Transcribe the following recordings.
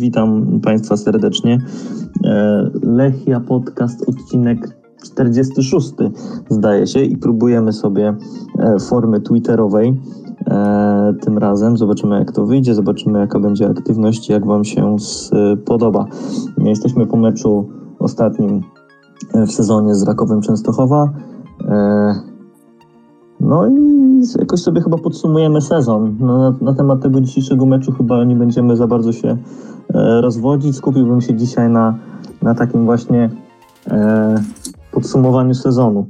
Witam Państwa serdecznie. E, Lechia Podcast, odcinek 46 zdaje się i próbujemy sobie e, formy twitterowej e, tym razem. Zobaczymy jak to wyjdzie, zobaczymy jaka będzie aktywność, jak Wam się podoba. Jesteśmy po meczu ostatnim w sezonie z Rakowem Częstochowa. No i jakoś sobie chyba podsumujemy sezon. No, na, na, temat tego dzisiejszego meczu chyba nie będziemy za bardzo się rozwodzić. Skupiłbym się dzisiaj na, na takim właśnie e, podsumowaniu sezonu.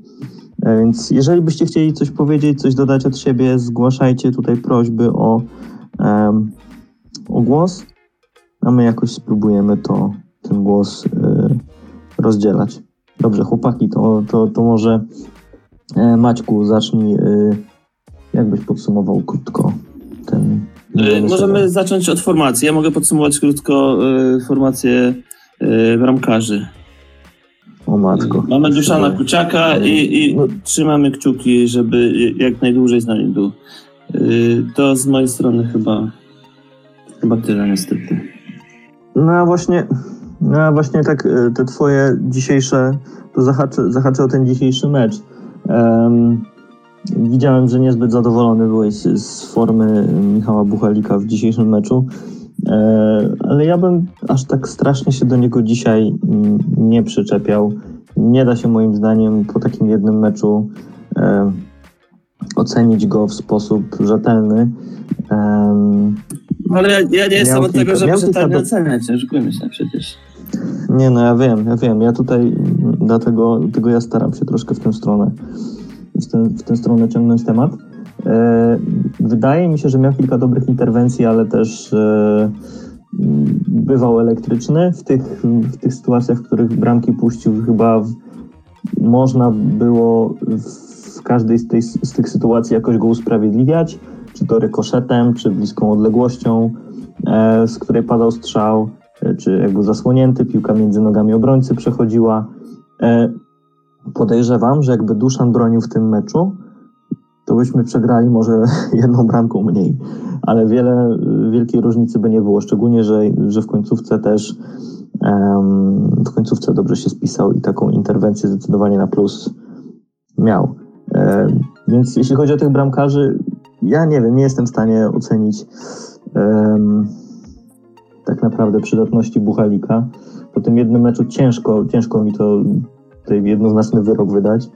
E, więc jeżeli byście chcieli coś powiedzieć, coś dodać od siebie, zgłaszajcie tutaj prośby o, o głos, a my jakoś spróbujemy to, ten głos e, rozdzielać. Dobrze, chłopaki, to, to, to może e, Maćku, zacznij e, Jakbyś podsumował krótko ten. E, możemy zacząć od formacji. Ja mogę podsumować krótko y, formację y, bramkarzy. O matko. Mamy Duszana Kuciaka i, i no. trzymamy kciuki, żeby jak najdłużej z nami był. Y, to z mojej strony chyba chyba tyle niestety. No a właśnie, no a właśnie tak te twoje dzisiejsze, to zahaczę, zahaczę o ten dzisiejszy mecz. Um, Widziałem, że niezbyt zadowolony byłeś z formy Michała Buchalika w dzisiejszym meczu, e, ale ja bym aż tak strasznie się do niego dzisiaj nie przyczepiał. Nie da się moim zdaniem po takim jednym meczu e, ocenić go w sposób rzetelny. Ale ja, ja nie jestem od tego, żeby rzetelnie do... oceniać, nie oszukujmy się przecież. Nie, no ja wiem, ja wiem. Ja tutaj dlatego, dlatego ja staram się troszkę w tę stronę w, tę, w tę stronę ciągnąć temat. E, wydaje mi się, że miał kilka dobrych interwencji, ale też e, bywał elektryczny. W tych, w tych sytuacjach, w których bramki puścił, chyba w, można było w każdej z, tej, z tych sytuacji jakoś go usprawiedliwiać, czy to rykoszetem, czy bliską odległością, e, z której padał strzał, czy jakby zasłonięty, piłka między nogami obrońcy przechodziła podejrzewam, że jakby Duszan bronił w tym meczu, to byśmy przegrali może jedną bramką mniej, ale wiele, wielkiej różnicy by nie było, szczególnie, że, że w końcówce też um, w końcówce dobrze się spisał i taką interwencję zdecydowanie na plus miał. Um, więc jeśli chodzi o tych bramkarzy, ja nie wiem, nie jestem w stanie ocenić um, tak naprawdę przydatności Buchalika. Po tym jednym meczu ciężko, ciężko mi to tutaj jednoznaczny wyrok wydać,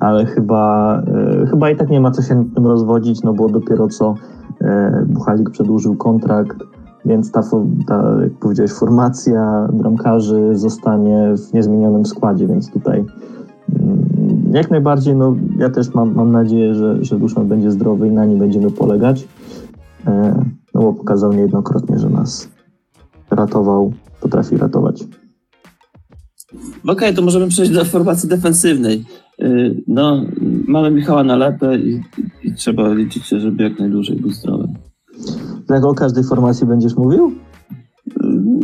ale chyba, e, chyba i tak nie ma co się nad tym rozwodzić, no bo dopiero co e, Buchalik przedłużył kontrakt, więc ta, ta, jak powiedziałeś, formacja bramkarzy zostanie w niezmienionym składzie, więc tutaj mm, jak najbardziej, no ja też mam, mam nadzieję, że, że Duszan będzie zdrowy i na nim będziemy polegać, e, no bo pokazał niejednokrotnie, że nas ratował, potrafi ratować. Okej, okay, to możemy przejść do formacji defensywnej. Y, no, mamy Michała na lepę i, i trzeba liczyć się, żeby jak najdłużej był zdrowy. Tak o każdej formacji będziesz mówił?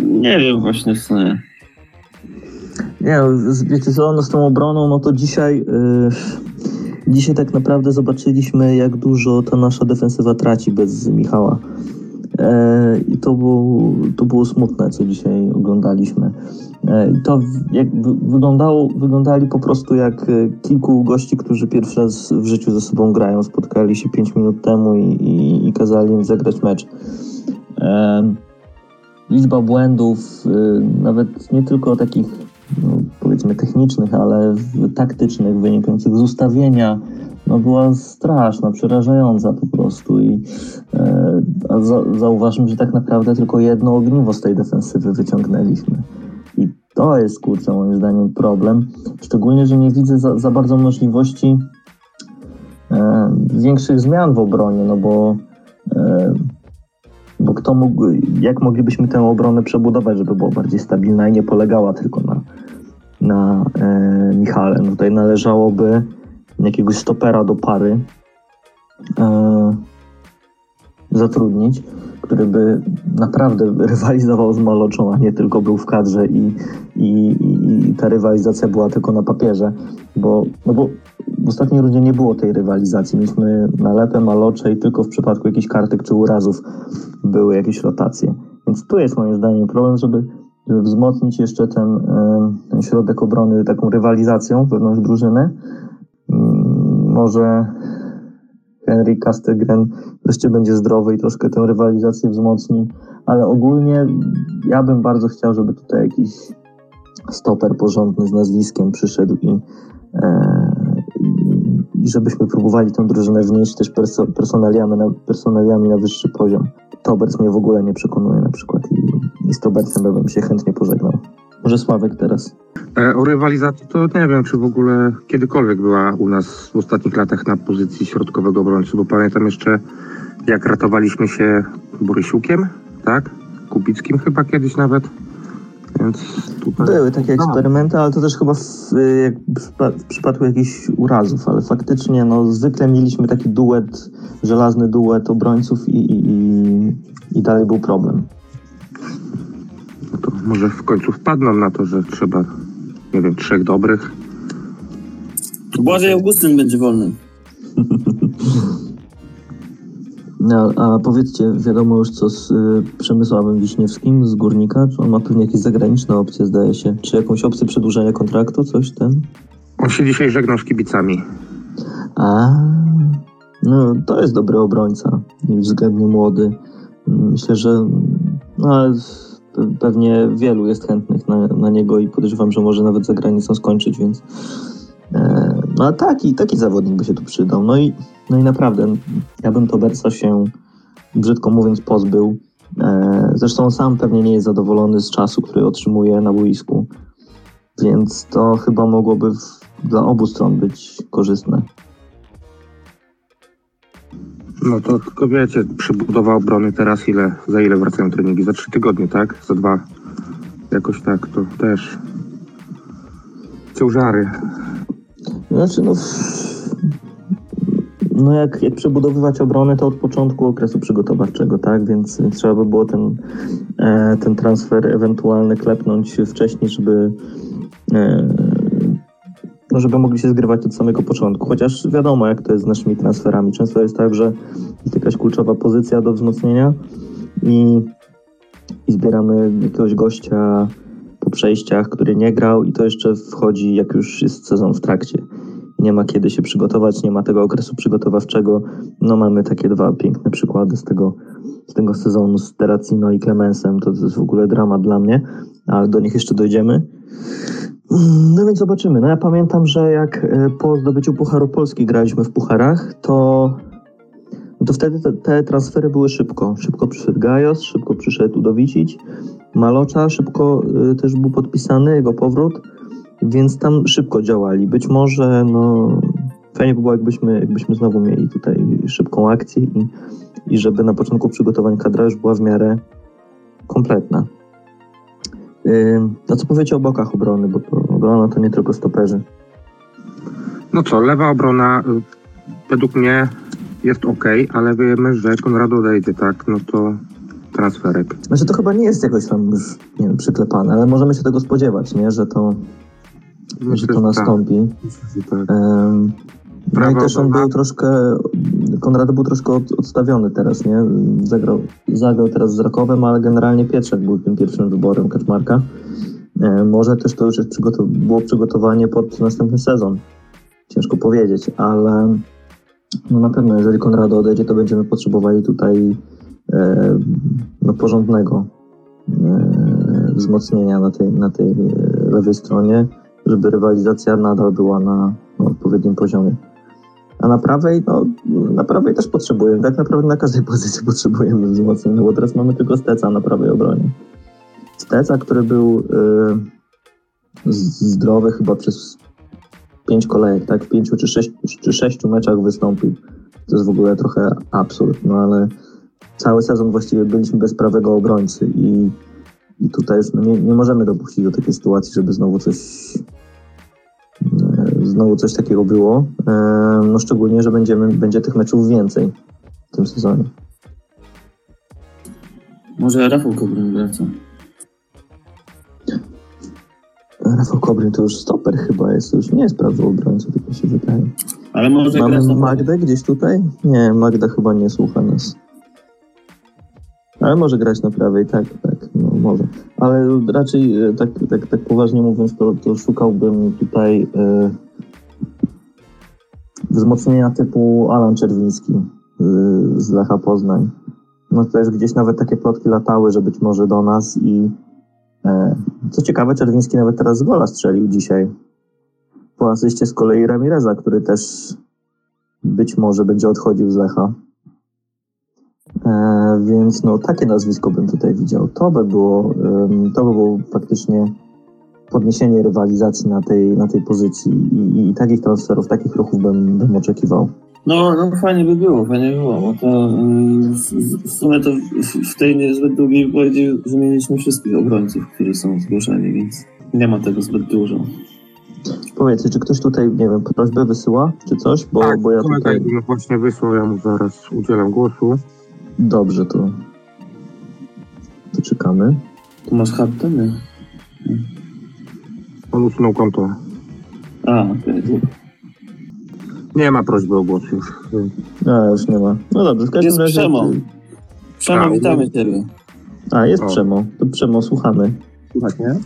Nie wiem właśnie w sumie. Nie, wiecie co, no z tą obroną, no to dzisiaj, yy, dzisiaj tak naprawdę zobaczyliśmy, jak dużo ta nasza defensywa traci bez Michała. E, I to było, to było smutne, co dzisiaj oglądaliśmy. E, to jak wyglądało, wyglądali po prostu jak e, kilku gości, którzy pierwszy raz w życiu ze sobą grają. Spotkali się 5 minut temu i, i, i kazali im zagrać mecz. liczba błędów, nawet nie tylko takich no, powiedzmy technicznych, ale taktycznych, wynikających z ustawienia, no była straszna, przerażająca po prostu i e, za, zauważmy, że tak naprawdę tylko jedno ogniwo z tej defensywy wyciągnęliśmy. I to jest, kurczę, moim zdaniem problem. Szczególnie, że nie widzę za, za bardzo możliwości e, większych zmian w obronie, no bo e, bo kto mógł, jak moglibyśmy tę obronę przebudować, żeby była bardziej stabilna i nie polegała tylko na, na e, Michale. No tutaj należałoby jakiegoś stopera do pary e, zatrudnić, który by naprawdę rywalizował z Maloczą, a nie tylko był w kadrze i, i, i ta rywalizacja była tylko na papierze, bo, no bo w ostatniej rundzie nie było tej rywalizacji. Mieliśmy nalepę, malocze i tylko w przypadku jakichś kartek czy urazów były jakieś rotacje. Więc tu jest moim zdaniem problem, żeby, żeby wzmocnić jeszcze ten, ten środek obrony taką rywalizacją wewnątrz drużyny. Mm, może Henry Castegren wreszcie będzie zdrowy i troszkę tę rywalizację wzmocni, ale ogólnie ja bym bardzo chciał, żeby tutaj jakiś stoper porządny z nazwiskiem przyszedł i, e, i, żebyśmy próbowali tę drużynę wnieść też perso, personaliami, na, personaliami na wyższy poziom. Tobers mnie w ogóle nie przekonuje na przykład i, i z Tobersem bym się chętnie pożegnał. Może Sławek teraz. E, o rywalizacji to nie wiem, czy w ogóle kiedykolwiek była u nas w ostatnich latach na pozycji środkowego obrońcy, bo pamiętam jeszcze jak ratowaliśmy się Borysiukiem, tak? Kubickim chyba kiedyś nawet. Więc tutaj... Były takie eksperymenty, ale to też chyba w, w, przypadku jakichś urazów, ale faktycznie no, zwykle mieliśmy taki duet, żelazny duet obrońców i, i, i, i dalej był problem. To może w końcu wpadną na to, że trzeba, nie wiem, trzech dobrych. Błażej Augustyn będzie wolny. No, a powiedzcie, wiadomo już co z y, Przemysławem Wiśniewskim z Górnika? Czy on ma pewnie jakieś zagraniczne opcje, zdaje się? Czy jakąś opcję przedłużenia kontraktu, coś ten? On się dzisiaj żegnał z kibicami. A, no to jest dobry obrońca i względnie młody. Myślę, że no, pewnie wielu jest chętnych na, na niego i podejrzewam, że może nawet za granicą skończyć, więc e, no a taki, taki zawodnik by się tu przydał. No i, no i naprawdę, ja bym Tobersa się, brzydko mówiąc, pozbył. E, zresztą sam pewnie nie jest zadowolony z czasu, który otrzymuje na boisku, więc to chyba mogłoby w, dla obu stron być korzystne. No to tylko wiecie, przebudowa obrony teraz ile, za ile wracają treningi? Za trzy tygodnie, tak? Za dwa. Jakoś tak, to też ciężary. Znaczy, no, no jak, jak przebudowywać obronę, to od początku okresu przygotowawczego, tak? Więc, więc trzeba by było ten, e, ten transfer ewentualny klepnąć wcześniej, żeby, e, no żeby mogli się zgrywać od samego początku. Chociaż wiadomo, jak to jest z naszymi transferami. Często jest tak, że jest jakaś kluczowa pozycja do wzmocnienia i, i zbieramy jakiegoś gościa po przejściach, który nie grał i to jeszcze wchodzi, jak już jest sezon w trakcie. Nie ma kiedy się przygotować, nie ma tego okresu przygotowawczego. No mamy takie dwa piękne przykłady z tego, z tego sezonu z Terracino i Clemensem. To, to jest w ogóle dramat dla mnie, ale do nich jeszcze dojdziemy. No więc zobaczymy. No ja pamiętam, że jak e, po zdobyciu Pucharu Polski graliśmy w Pucharach, to, to wtedy te, te transfery były szybko. Szybko przyszedł Gajos, szybko przyszedł Udowicić, Malocza szybko y, też był podpisany, jego powrót, więc tam szybko działali. Być może no, fajnie by było, jakbyśmy, jakbyśmy znowu mieli tutaj szybką akcję i, i żeby na początku przygotowań kadra już była w miarę kompletna. A co powiecie o bokach obrony, bo to obrona to nie tylko stoperzy. No co, lewa obrona y, według mnie jest ok, ale wiemy, że Konrado odejdzie, tak? No to transferek. Znaczy to chyba nie jest jakoś tam już, nie wiem, przyklepane, ale możemy się tego spodziewać, nie? Że to, Myślę, że to tak. nastąpi. Tak. Um, no i też on był troszkę, Konrad był troszkę od, odstawiony teraz, nie? Zagrał, zagrał teraz z Rakowem, ale generalnie Pietrzak był tym pierwszym wyborem Kaczmarka. E, może też to już jest przygotow było przygotowanie pod następny sezon. Ciężko powiedzieć, ale no na pewno jeżeli Konrado odejdzie, to będziemy potrzebowali tutaj E, no, porządnego e, wzmocnienia na tej, na tej lewej stronie, żeby rywalizacja nadal była na, na odpowiednim poziomie. A na prawej, no, na prawej też potrzebujemy, tak naprawdę na każdej pozycji potrzebujemy wzmocnienia, bo teraz mamy tylko Steca na prawej obronie. Steca, który był y, zdrowy chyba przez pięć kolejek, tak? W pięciu czy, sześć, czy sześciu meczach wystąpił. To jest w ogóle trochę absurd, no ale cały sezon właściwie byliśmy bez prawego obrońcy i, i tutaj jest, no nie, nie możemy dopuścić do takiej sytuacji, żeby znowu coś znowu coś takiego było. E, no szczególnie, że będziemy, będzie tych meczów więcej w tym sezonie. Może Rafał Kobryn wraca. Rafał Kobryn to już stoper chyba jest, już nie jest prawy obrońca, tak mi się wydaje. Ale może Mamy Magdę gdzieś tutaj? Nie, Magda chyba nie słucha nas. Ale może grać na prawej, tak, tak, no może. Ale raczej e, tak, tak, tak poważnie mówiąc, to, to szukałbym tutaj e, wzmocnienia typu Alan Czerwiński e, z Lecha Poznań. No też gdzieś nawet takie plotki latały, że być może do nas i e, co ciekawe, Czerwiński nawet teraz z gola strzelił dzisiaj. Po asyście z kolei Ramireza, który też być może będzie odchodził z Lecha. E, więc no takie nazwisko bym tutaj widział. To by było, em, to by było faktycznie podniesienie rywalizacji na tej, na tej pozycji i, i takich transferów, takich ruchów bym, bym oczekiwał. No, no fajnie by było, fajnie by było, bo to yy, w, w sumie to w, w tej niezbyt długiej wypowiedzi wymieniliśmy wszystkich obrońców, którzy są zgłoszeni, więc nie ma tego zbyt dużo. Powiedzcie, czy ktoś tutaj, nie wiem, prośbę wysyła, czy coś? Bo, tak, bo ja tutaj... mi właśnie wysłał, ja mu zaraz udzielam głosu. Dobrze, to... To czekamy. Tu masz chatę? Nie. On usunął konto. A, okej. Nie ma prośby o głos już. A, już nie ma. No dobrze, w każdym Jest razie... Przemo. Przemo, A, witamy Ciebie. A, jest O. Przemo. To Przemo, słuchamy. Słuchać, nie? Tak,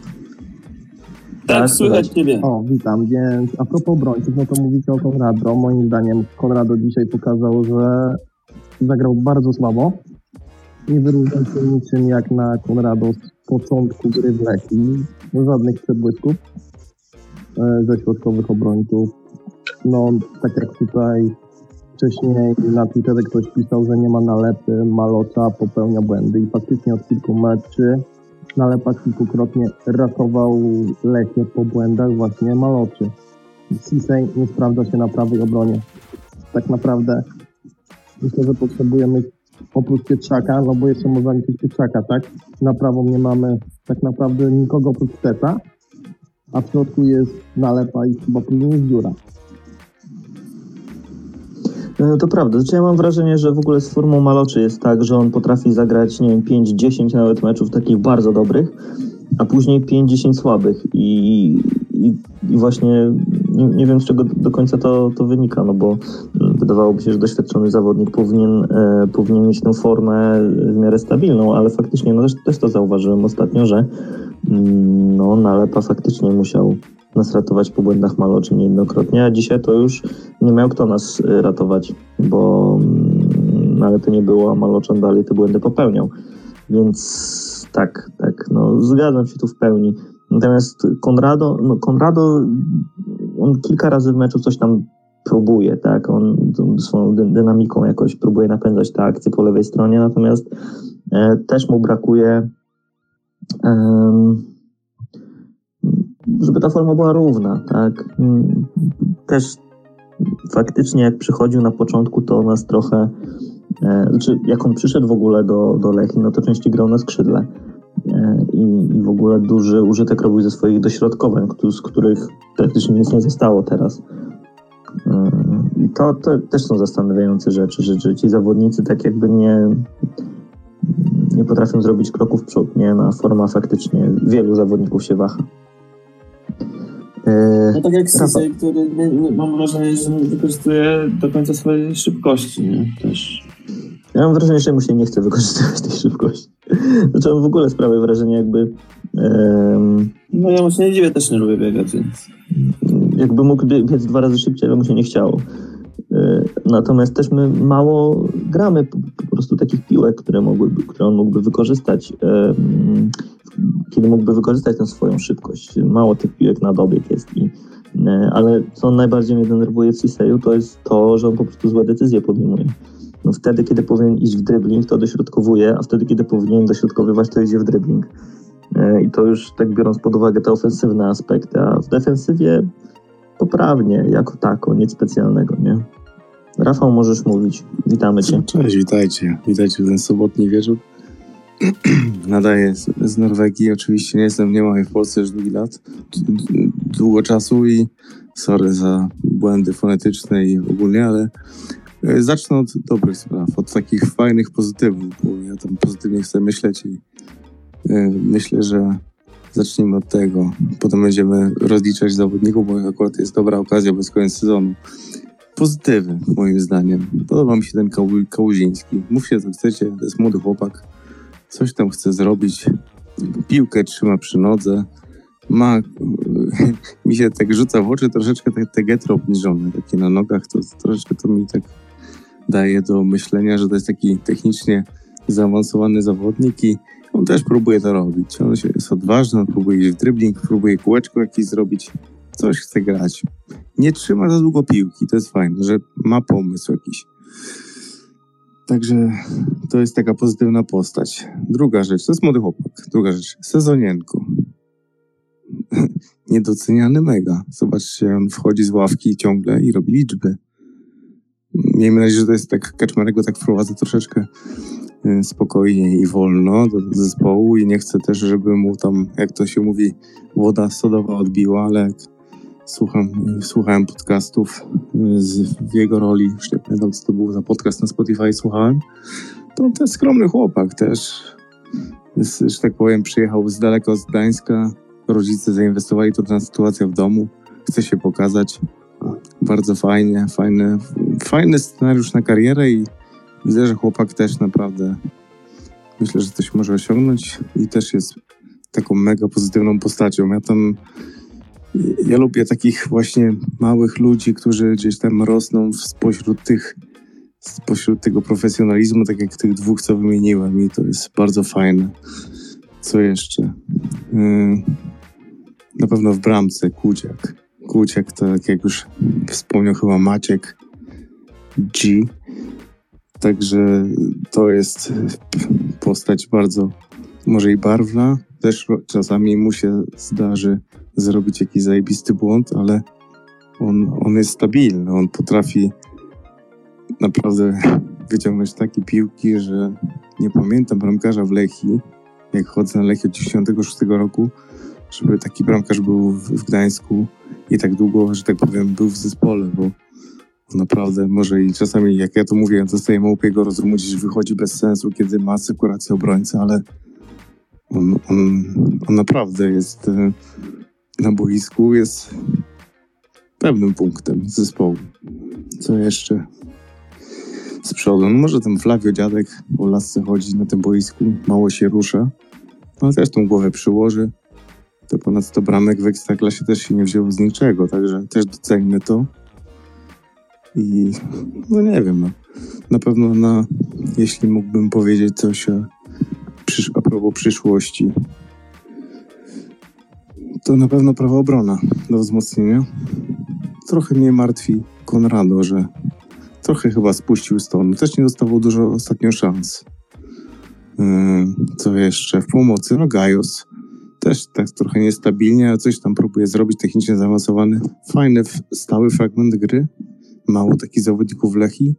Tak, słychać słychać. Ciebie. O, witam. Więc a propos obrońców, no to mówicie o Konrado. Moim zdaniem Konrado dzisiaj pokazał, że zagrał bardzo słabo. Nie wyróżniał się niczym jak na Konrado z początku gry w Leki. Żadnych przebłysków e, ze środkowych obrońców. No, tak jak tutaj wcześniej na Twitterze ktoś pisał, że nie ma nalepy, Malocza popełnia błędy i faktycznie od kilku meczy Nalepa kilkukrotnie ratował Lechię po błędach właśnie Maloczy. Sisej nie sprawdza się na prawej obronie. Tak naprawdę myślę, że potrzebujemy oprócz Pietrzaka, no bo jeszcze można liczyć Pietrzaka, tak? Na prawą nie mamy tak naprawdę nikogo oprócz Teta, a w środku jest Nalepa i chyba później jest dziura. No to prawda. Znaczy ja mam wrażenie, że w ogóle z formą Maloczy jest tak, że on potrafi zagrać, nie wiem, 5-10 nawet meczów takich bardzo dobrych, a później 5-10 słabych. I, i, i właśnie nie, nie wiem, z czego do końca to, to wynika, no bo mm, wydawałoby się, że doświadczony zawodnik powinien, e, powinien mieć tę formę w miarę stabilną, ale faktycznie, no też, też to zauważyłem ostatnio, że mm, no Nalepa faktycznie musiał nas ratować po błędach Maloczy niejednokrotnie, a dzisiaj to już nie miał kto nas y, ratować, bo mm, no, ale to nie było, a Maloczan dalej te błędy popełniał. Więc tak, tak, no zgadzam się tu w pełni. Natomiast Konrado, no Konrado, on kilka razy w meczu coś tam próbuje, tak, on swoją dy- dynamiką jakoś próbuje napędzać te akcje po lewej stronie, natomiast e, też mu brakuje em, żeby ta forma była równa, tak. Też faktycznie jak przychodził na początku, to nas trochę, e, znaczy jak on przyszedł w ogóle do, do Lechii, no to częściej grał na skrzydle e, i, i w ogóle duży użytek robił ze swoich dośrodkowań, z których praktycznie nic nie zostało teraz. E, I to, to też są zastanawiające rzeczy, że, że ci zawodnicy tak jakby nie, nie potrafią zrobić kroku w przód, nie? Na forma faktycznie wielu zawodników się waha. E, No tak jak. Sisej, który nie, nie, mam wrażenie, że nie wykorzystuje do końca swojej szybkości, nie? Też. Ja mam wrażenie, że mu się nie chce wykorzystywać tej szybkości. On w ogóle sprawia wrażenie jakby em, No ja mu się nie dziwię, też nie lubię biegać, więc... jakby mógł bie- biec dwa razy szybciej, ale mu się nie chciało. E, Natomiast też my mało gramy po, prostu takich piłek, które, mogłyby, które on mógłby wykorzystać, kiedy mógłby wykorzystać tę swoją szybkość. Mało tych piłek na dobieg jest. I, e, ale co najbardziej mnie denerwuje w Ciseju, to jest to, że on po prostu złe decyzje podejmuje. No wtedy, kiedy powinien iść w dribbling, to dośrodkowuje, a wtedy, kiedy powinien dośrodkowywać, to idzie w dribbling. E, I to już tak biorąc pod uwagę te ofensywne aspekty, a w defensywie poprawnie, jako tako, nic specjalnego, nie? Rafał, możesz mówić. Witamy Cię. Cześć, witajcie. Witajcie w ten sobotni wieczór. Nadaję z, z Norwegii. Oczywiście nie jestem, nie mam w Polsce już długi lat, długo czasu i sorry za błędy fonetyczne i ogólnie, ale zacznę od dobrych spraw, od takich fajnych pozytywów, bo ja tam pozytywnie chcę myśleć i e, myślę, że zacznijmy od tego. Potem będziemy rozliczać zawodników, bo akurat jest dobra okazja bez końca sezonu pozytywy, moim zdaniem. Podoba mi się ten Kał- Kałuziński. Mówcie co chcecie, to jest młody chłopak. coś tam chce zrobić, piłkę trzyma przy nodze, ma, mi się tak rzuca w oczy troszeczkę te, te obniżone, takie na nogach, to troszeczkę to mi tak daje do myślenia, że to jest taki technicznie zaawansowany zawodnik i on też próbuje to robić. On jest odważny, on próbuje iść w dribbling, próbuje kółeczko jakieś zrobić, coś chce grać. Nie trzyma za długo piłki, to jest fajne, że ma pomysł jakiś. Także to jest taka pozytywna postać. Druga rzecz, to jest młody chłopak. Druga rzecz, sezonienko. Niedoceniany mega. Zobaczcie, on wchodzi z ławki ciągle i robi liczby. Miejmy nadzieję, że to jest tak, Kaczmarego tak wprowadza troszeczkę y, spokojnie i wolno do zespołu i nie chcę też, żeby mu tam, jak to się mówi, woda sodowa odbiła, ale słucham, słuchałem podcastów y, z, w jego roli, już nie pamiętam co to był za podcast na Spotify słuchałem, to on jest skromny chłopak też, jest, że tak powiem, przyjechał z daleko z Gdańska, rodzice zainwestowali to na sytuacja w domu, chce się pokazać, bardzo fajnie, fajny, fajny scenariusz na karierę i widzę, że chłopak też naprawdę myślę, że coś może osiągnąć i też jest taką mega pozytywną postacią. Ja tam ja lubię takich właśnie małych ludzi, którzy gdzieś tam rosną spośród tych spośród tego profesjonalizmu, tak jak tych dwóch, co wymieniłem i to jest bardzo fajne. Co jeszcze? Yy, na pewno w bramce Kuciak. Kuciak to, tak jak już wspomniał chyba Maciek G. Także to jest postać bardzo może i barwna. Też czasami mu się zdarzy zrobić jakiś zajebisty błąd, ale on, on jest stabilny. On potrafi naprawdę wyciągnąć takie piłki, że nie pamiętam bramkarza w Lechi, jak chodzę na Lechii od 96 roku, żeby taki bramkarz był w, w Gdańsku i tak długo, że tak powiem, był w zespole, bo naprawdę może i czasami, jak ja to mówię, dostaję małpiego rozumu, gdzieś wychodzi bez sensu, kiedy ma sekurację obrońcy, ale on, on, on naprawdę jest e, na boisku, jest pewnym punktem zespołu. Co jeszcze z przodu? No może ten Flavio Dziadek o lasce chodzi na tym boisku, mało się rusza, ale też tą głowę przyłoży. To ponad 100 bramek w Ekstraklasie też się nie wzięło z niczego, także też doceńmy to. I no nie wiem, no. na pewno na, jeśli mógłbym powiedzieć coś o, a propos przyszłości, to na pewno prawa obrona do wzmocnienia. Trochę mnie martwi Konrado, że trochę chyba spuścił tonu. Też nie dostawał dużo ostatnio szans. Yy, co jeszcze? W pomocy, no Gajos. Też tak trochę niestabilnie, ale coś tam próbuje zrobić, technicznie zaawansowany. Fajny, stały fragment gry. Mało takich zawodników Lechi.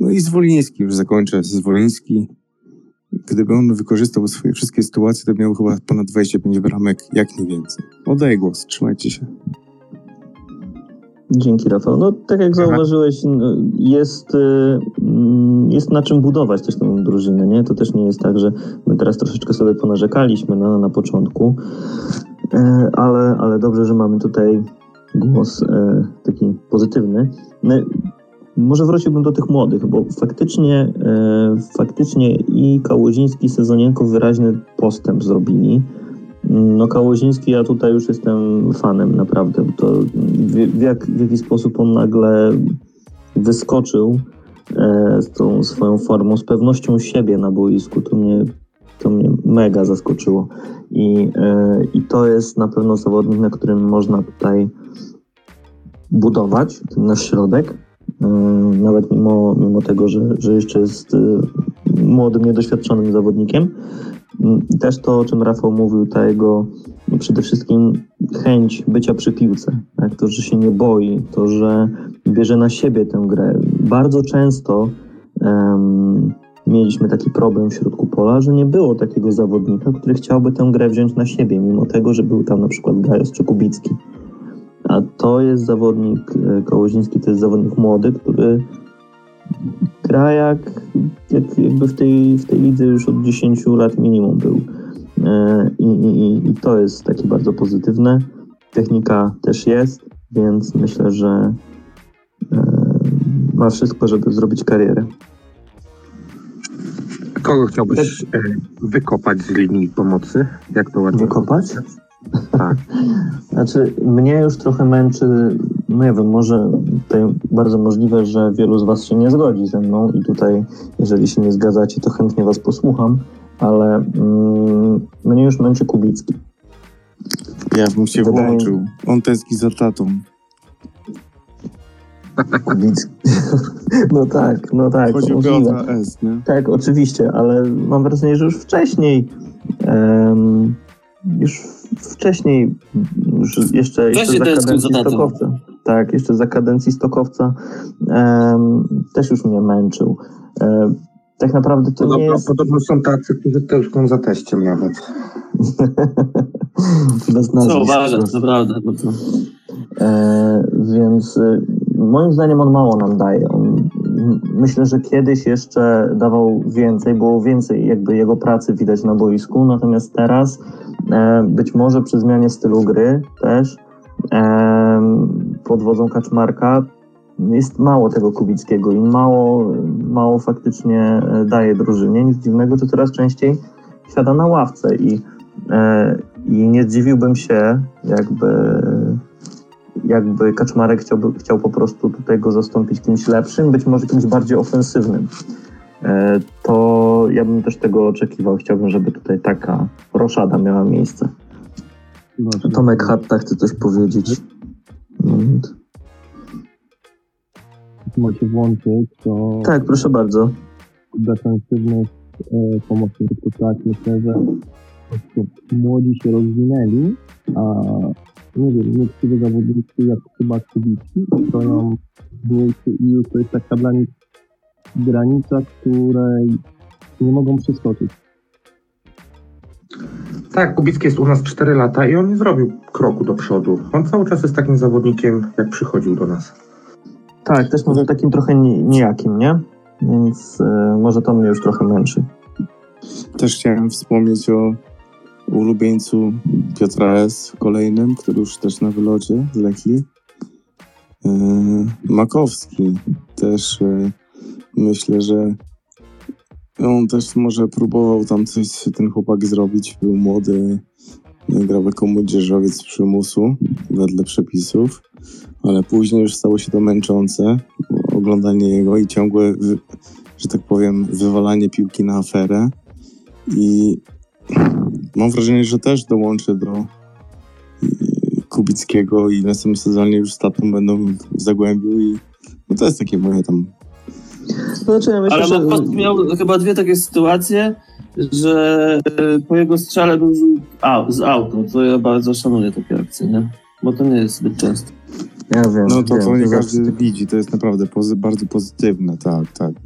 No i Zwoliński, już zakończę. Zwoliński Gdyby on wykorzystał swoje wszystkie sytuacje, to miał chyba ponad 25 bramek, jak nie więcej. Oddaję głos, trzymajcie się. Dzięki Rafał. No tak jak zauważyłeś, no, jest, y, mm, jest na czym budować też tę drużynę, nie? To też nie jest tak, że my teraz troszeczkę sobie ponarzekaliśmy na, na początku, e, ale, ale dobrze, że mamy tutaj głos e, taki pozytywny. My może wróciłbym do tych młodych, bo faktycznie, e, faktycznie i Kałuziński, i Sezonienko wyraźny postęp zrobili. No Kałuziński, ja tutaj już jestem fanem naprawdę. To w, jak, w jaki sposób on nagle wyskoczył e, z tą swoją formą, z pewnością siebie na boisku, to mnie, to mnie mega zaskoczyło. I, e, I to jest na pewno zawodnik, na którym można tutaj budować ten nasz środek. E, nawet mimo, mimo tego, że, że jeszcze jest e, młodym, niedoświadczonym zawodnikiem. Też to, o czym Rafał mówił, ta jego no przede wszystkim chęć bycia przy piłce, tak? to, że się nie boi, to, że bierze na siebie tę grę. Bardzo często um, mieliśmy taki problem w środku pola, że nie było takiego zawodnika, który chciałby tę grę wziąć na siebie, mimo tego, że był tam na przykład Gajos czy Kubicki. A to jest zawodnik, e, Kołoziński to jest zawodnik młody, który gra jak, jak jakby w tej, w tej lidze już od 10 lat minimum był. E, I, i, I to jest takie bardzo pozytywne. Technika też jest, więc myślę, że e, ma wszystko, żeby zrobić karierę. Kogo chciałbyś e, wykopać z linii pomocy? Jak to ładnie Wykopać? Tak. Znaczy, mnie już trochę męczy, no nie wiem, może tutaj bardzo możliwe, że wielu z Was się nie zgodzi ze mną i tutaj, jeżeli się nie zgadzacie, to chętnie Was posłucham, ale mm, mnie już męczy Kubicki. Ja bym się Wydaje- włączył. On tęskni za tatą. Kubicki. no tak, no tak. Chodzi o. Piotra S, nie? Tak, oczywiście, ale mam wrażenie, że już wcześniej, em, już wcześniej, już jeszcze, jeszcze za kadencji. Stokowca, tak, jeszcze za kadencji Stokowca em, też już mnie męczył. E, tak naprawdę to nie Podobno, jest... podobno są tacy, którzy tęsknią za teściem nawet. Bez Co nazwisk. naprawdę, bo to... E, więc y, moim zdaniem on mało nam daje. On, m- myślę, że kiedyś jeszcze dawał więcej, było więcej jakby jego pracy widać na boisku, natomiast teraz e, być może przy zmianie stylu gry też e, pod wodzą Kaczmarka jest mało tego Kubickiego i mało, mało faktycznie e, daje drużynie. Nic dziwnego, że coraz częściej siada na ławce i, e, i nie zdziwiłbym się, jakby jakby Kaczmarek chciałby, chciał po prostu tutaj go zastąpić kimś lepszym, być może kimś bardziej ofensywnym. E, To ja bym też tego oczekiwał. Chciałbym, żeby tutaj taka roszada miała miejsce. Tomek Hatta chce coś powiedzieć. Moment. Macie włączyć, to Tak, proszę bardzo. defensywnych e, pomocników to tak, myślę, że młodzi się rozwinęli, a nie wiem, niektórzy zawodnicy jak chyba Kubicki stoją w dwójce i już to jest taka dla nich granica, której nie mogą przeskoczyć. Tak, Kubicki jest u nas 4 lata i on nie zrobił kroku do przodu. On cały czas jest takim zawodnikiem, jak przychodził do nas. Tak, też może takim trochę ni- nijakim, nie? Więc e, może to mnie już trochę męczy. Też chciałem wspomnieć o ulubieńcu Piotra S. kolejnym, który już też na wylocie z Lechii. Yy, Makowski też yy, myślę, że on też może próbował tam coś ten chłopak zrobić. Był młody, grał jako młodzieżowiec z przymusu wedle przepisów, ale później już stało się to męczące oglądanie jego i ciągłe, że tak powiem, wywalanie piłki na aferę. I mam wrażenie, że też dołączę do y, Kubickiego i w następnym sezonie już z tatą będą w Zagłębiu i no to jest takie moje tam Znaczy, ja myślę, Ale że... Miał chyba dwie takie sytuacje, że e, po jego strzale był z autu. To ja bardzo szanuję takie akcje, nie? Bo to nie jest zbyt często. Ja wiem, No to, wiem, to nie zawsze każdy tak- widzi, to jest naprawdę pozy- bardzo pozytywne, tak, tak.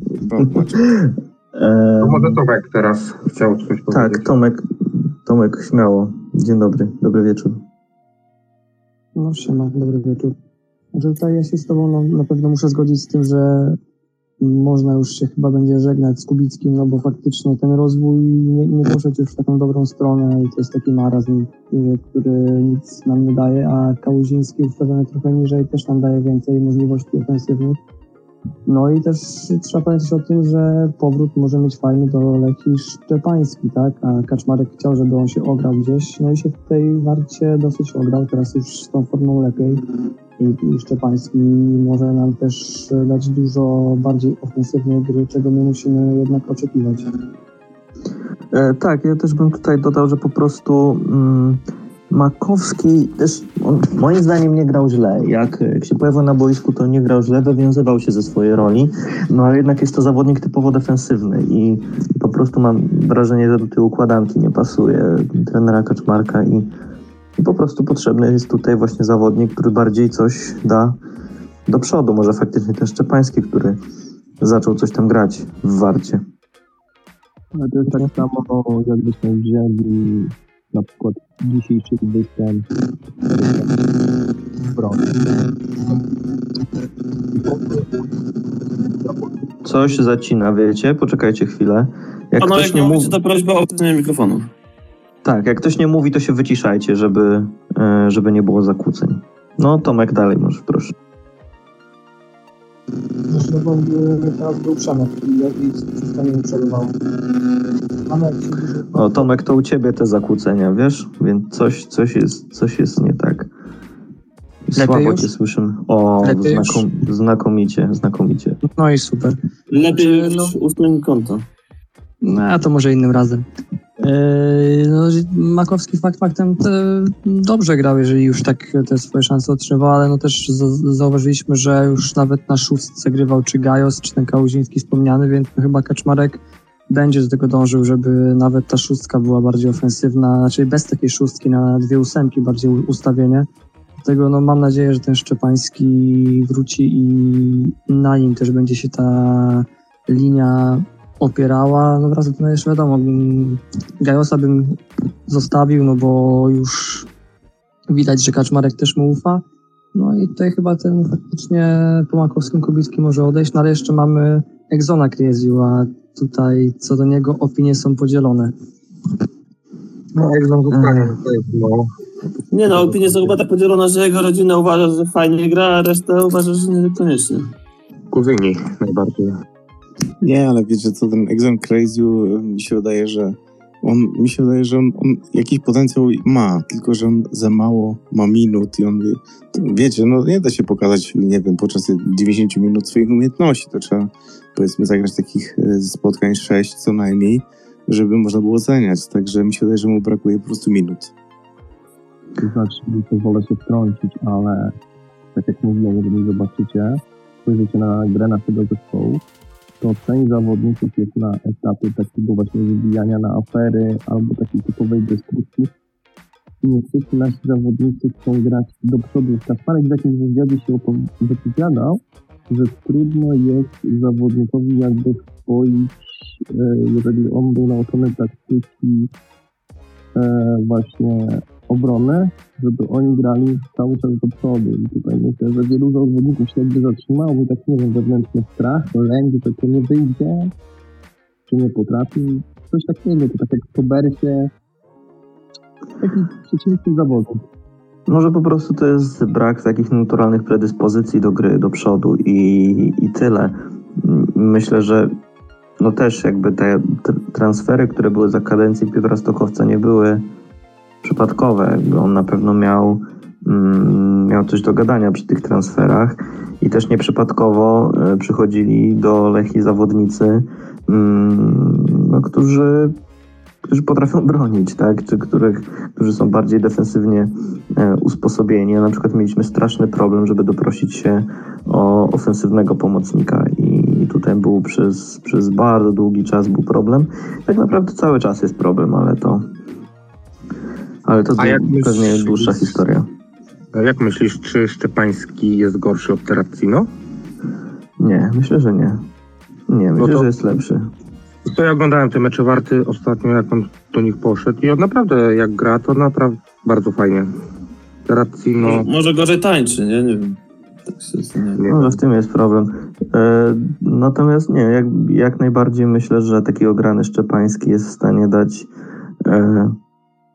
To może Tomek teraz chciał coś powiedzieć. Tak, Tomek, Tomek, śmiało. Dzień dobry, dobry wieczór. No siema, dobry wieczór. Znaczy tutaj ja się z tobą no, na pewno muszę zgodzić z tym, że można już się chyba będzie żegnać z Kubickim, no bo faktycznie ten rozwój nie, nie poszedł już w taką dobrą stronę i to jest taki marazm, y, który nic nam nie daje, a Kałuziński ustawiony trochę niżej też nam daje więcej możliwości ofensywnych. No i też trzeba pamiętać o tym, że powrót może mieć fajny do Lechii Szczepański, tak? A Kaczmarek chciał, żeby on się ograł gdzieś, no i się w tej warcie dosyć ograł, teraz już z tą formą lepiej. Szczepański może nam też dać dużo bardziej ofensywnej gry, czego my musimy jednak oczekiwać. E, tak, ja też bym tutaj dodał, że po prostu mm, Makowski też on, moim zdaniem nie grał źle. Jak, jak się pojawił na boisku, to nie grał źle, wywiązywał się ze swojej roli, no ale jednak jest to zawodnik typowo defensywny i po prostu mam wrażenie, że do tej układanki nie pasuje trenera Kaczmarka i, i po prostu potrzebny jest tutaj właśnie zawodnik, który bardziej coś da do przodu. Może faktycznie ten Szczepański, który zaczął coś tam grać w Warcie. Ale to jest tak samo, jakbyśmy wzięli na przykład dzisiejszy występ. Coś zacina, wiecie? Poczekajcie chwilę. Jak Panowie, ktoś jak nie mówi, mówicie, to prośba o włączenie mikrofonu. Tak, jak ktoś nie mówi, to się wyciszajcie, żeby, e, żeby nie było zakłóceń. No, Tomek, dalej możesz, proszę. Bo teraz był Przemek i przerywał. O, Tomek, to u ciebie te zakłócenia, wiesz? Więc coś, coś, jest, coś jest nie tak. Słabo już? cię słyszymy. O, Lepiej znakom, znakomicie, znakomicie. No i super. Lepiej Znaczy, no, konto. No, a to może innym razem. Yy, no, Makowski fakt faktem te, dobrze grał, jeżeli już tak te swoje szanse otrzymywał, ale no też za- zauważyliśmy, że już nawet na szóstce grywał czy Gajos, czy ten Kałuziński wspomniany, więc chyba Kaczmarek będzie do tego dążył, żeby nawet ta szóstka była bardziej ofensywna, znaczy bez takiej szóstki na dwie ósemki bardziej ustawienie. Dlatego no, mam nadzieję, że ten Szczepański wróci i na nim też będzie się ta linia opierała. No wraz z tym jeszcze wiadomo, mm, Gajosa bym zostawił, no bo już widać, że Kaczmarek też mu ufa. No i tutaj chyba ten faktycznie po Makowskim Kubicki może odejść, no ale jeszcze mamy Exona Krieziu, a tutaj co do niego opinie są podzielone. No, jak znam zostanie, no. Nie no, opinie są chyba tak podzielone, że jego rodzina uważa, że fajnie gra, a reszta uważa, że niekoniecznie. Kuzyni najbardziej. Nie, ale wiecie co, ten Exxon Crazy y, mi się wydaje, że on, mi się wydaje, że on, on jakiś potencjał ma, tylko że on za mało ma minut i on, wiecie, no nie da się pokazać, nie wiem, podczas 90 minut swoich umiejętności, to trzeba powiedzmy zagrać takich y, spotkań 6 co najmniej, żeby można było oceniać, także mi się wydaje, że mu brakuje po prostu minut. Znaczy, pozwolę się wtrącić, ale tak jak mówiłem, jeżeli zobaczycie, spojrzycie na grę naszego zespołu, to część zawodników jest na etapie takiego właśnie wybijania na afery albo takiej typowej destrukcji. I niestety nasi zawodnicy chcą grać do przodu. Kasparek w jakimś wywiadzie się wypowiadał, że trudno jest zawodnikowi jakby wpoić, e, jeżeli on był nauczony taktyki e, właśnie obrony, żeby oni grali cały czas do przodu. I tutaj myślę, że wielu zawodników się jakby zatrzymało, bo tak nie wiem, wewnętrzny strach, lęk, że to nie wyjdzie, czy nie potrafi. Coś takiego, to tak jak Tobersie, taki przeciwny zawodnik. Może po prostu to jest brak takich naturalnych predyspozycji do gry, do przodu i, i tyle. Myślę, że no też jakby te tr- transfery, które były za kadencji Piotra Stokowca nie były przypadkowe. On na pewno miał, mm, miał coś do gadania przy tych transferach i też nieprzypadkowo e, przychodzili do Lechi zawodnicy, mm, no, którzy, którzy potrafią bronić, tak? Czy których, którzy są bardziej defensywnie e, usposobieni. A na przykład mieliśmy straszny problem, żeby doprosić się o ofensywnego pomocnika i tutaj był przez, przez bardzo długi czas był problem. Tak naprawdę cały czas jest problem, ale to ale to pewnie myślisz- dłuższa historia. A Jak myślisz, czy Szczepański jest gorszy od Terracino? Nie, myślę, że nie. Nie, myślę, to- że jest lepszy. To ja oglądałem te mecze Warty ostatnio, jak on do nich poszedł i on naprawdę, jak gra, to naprawdę bardzo fajnie. Terracino... Może gorzej tańczy, nie? Nie wiem. Tak. Nie. Może w tym jest problem. E, natomiast nie, jak, jak najbardziej myślę, że taki ograny Szczepański jest w stanie dać e,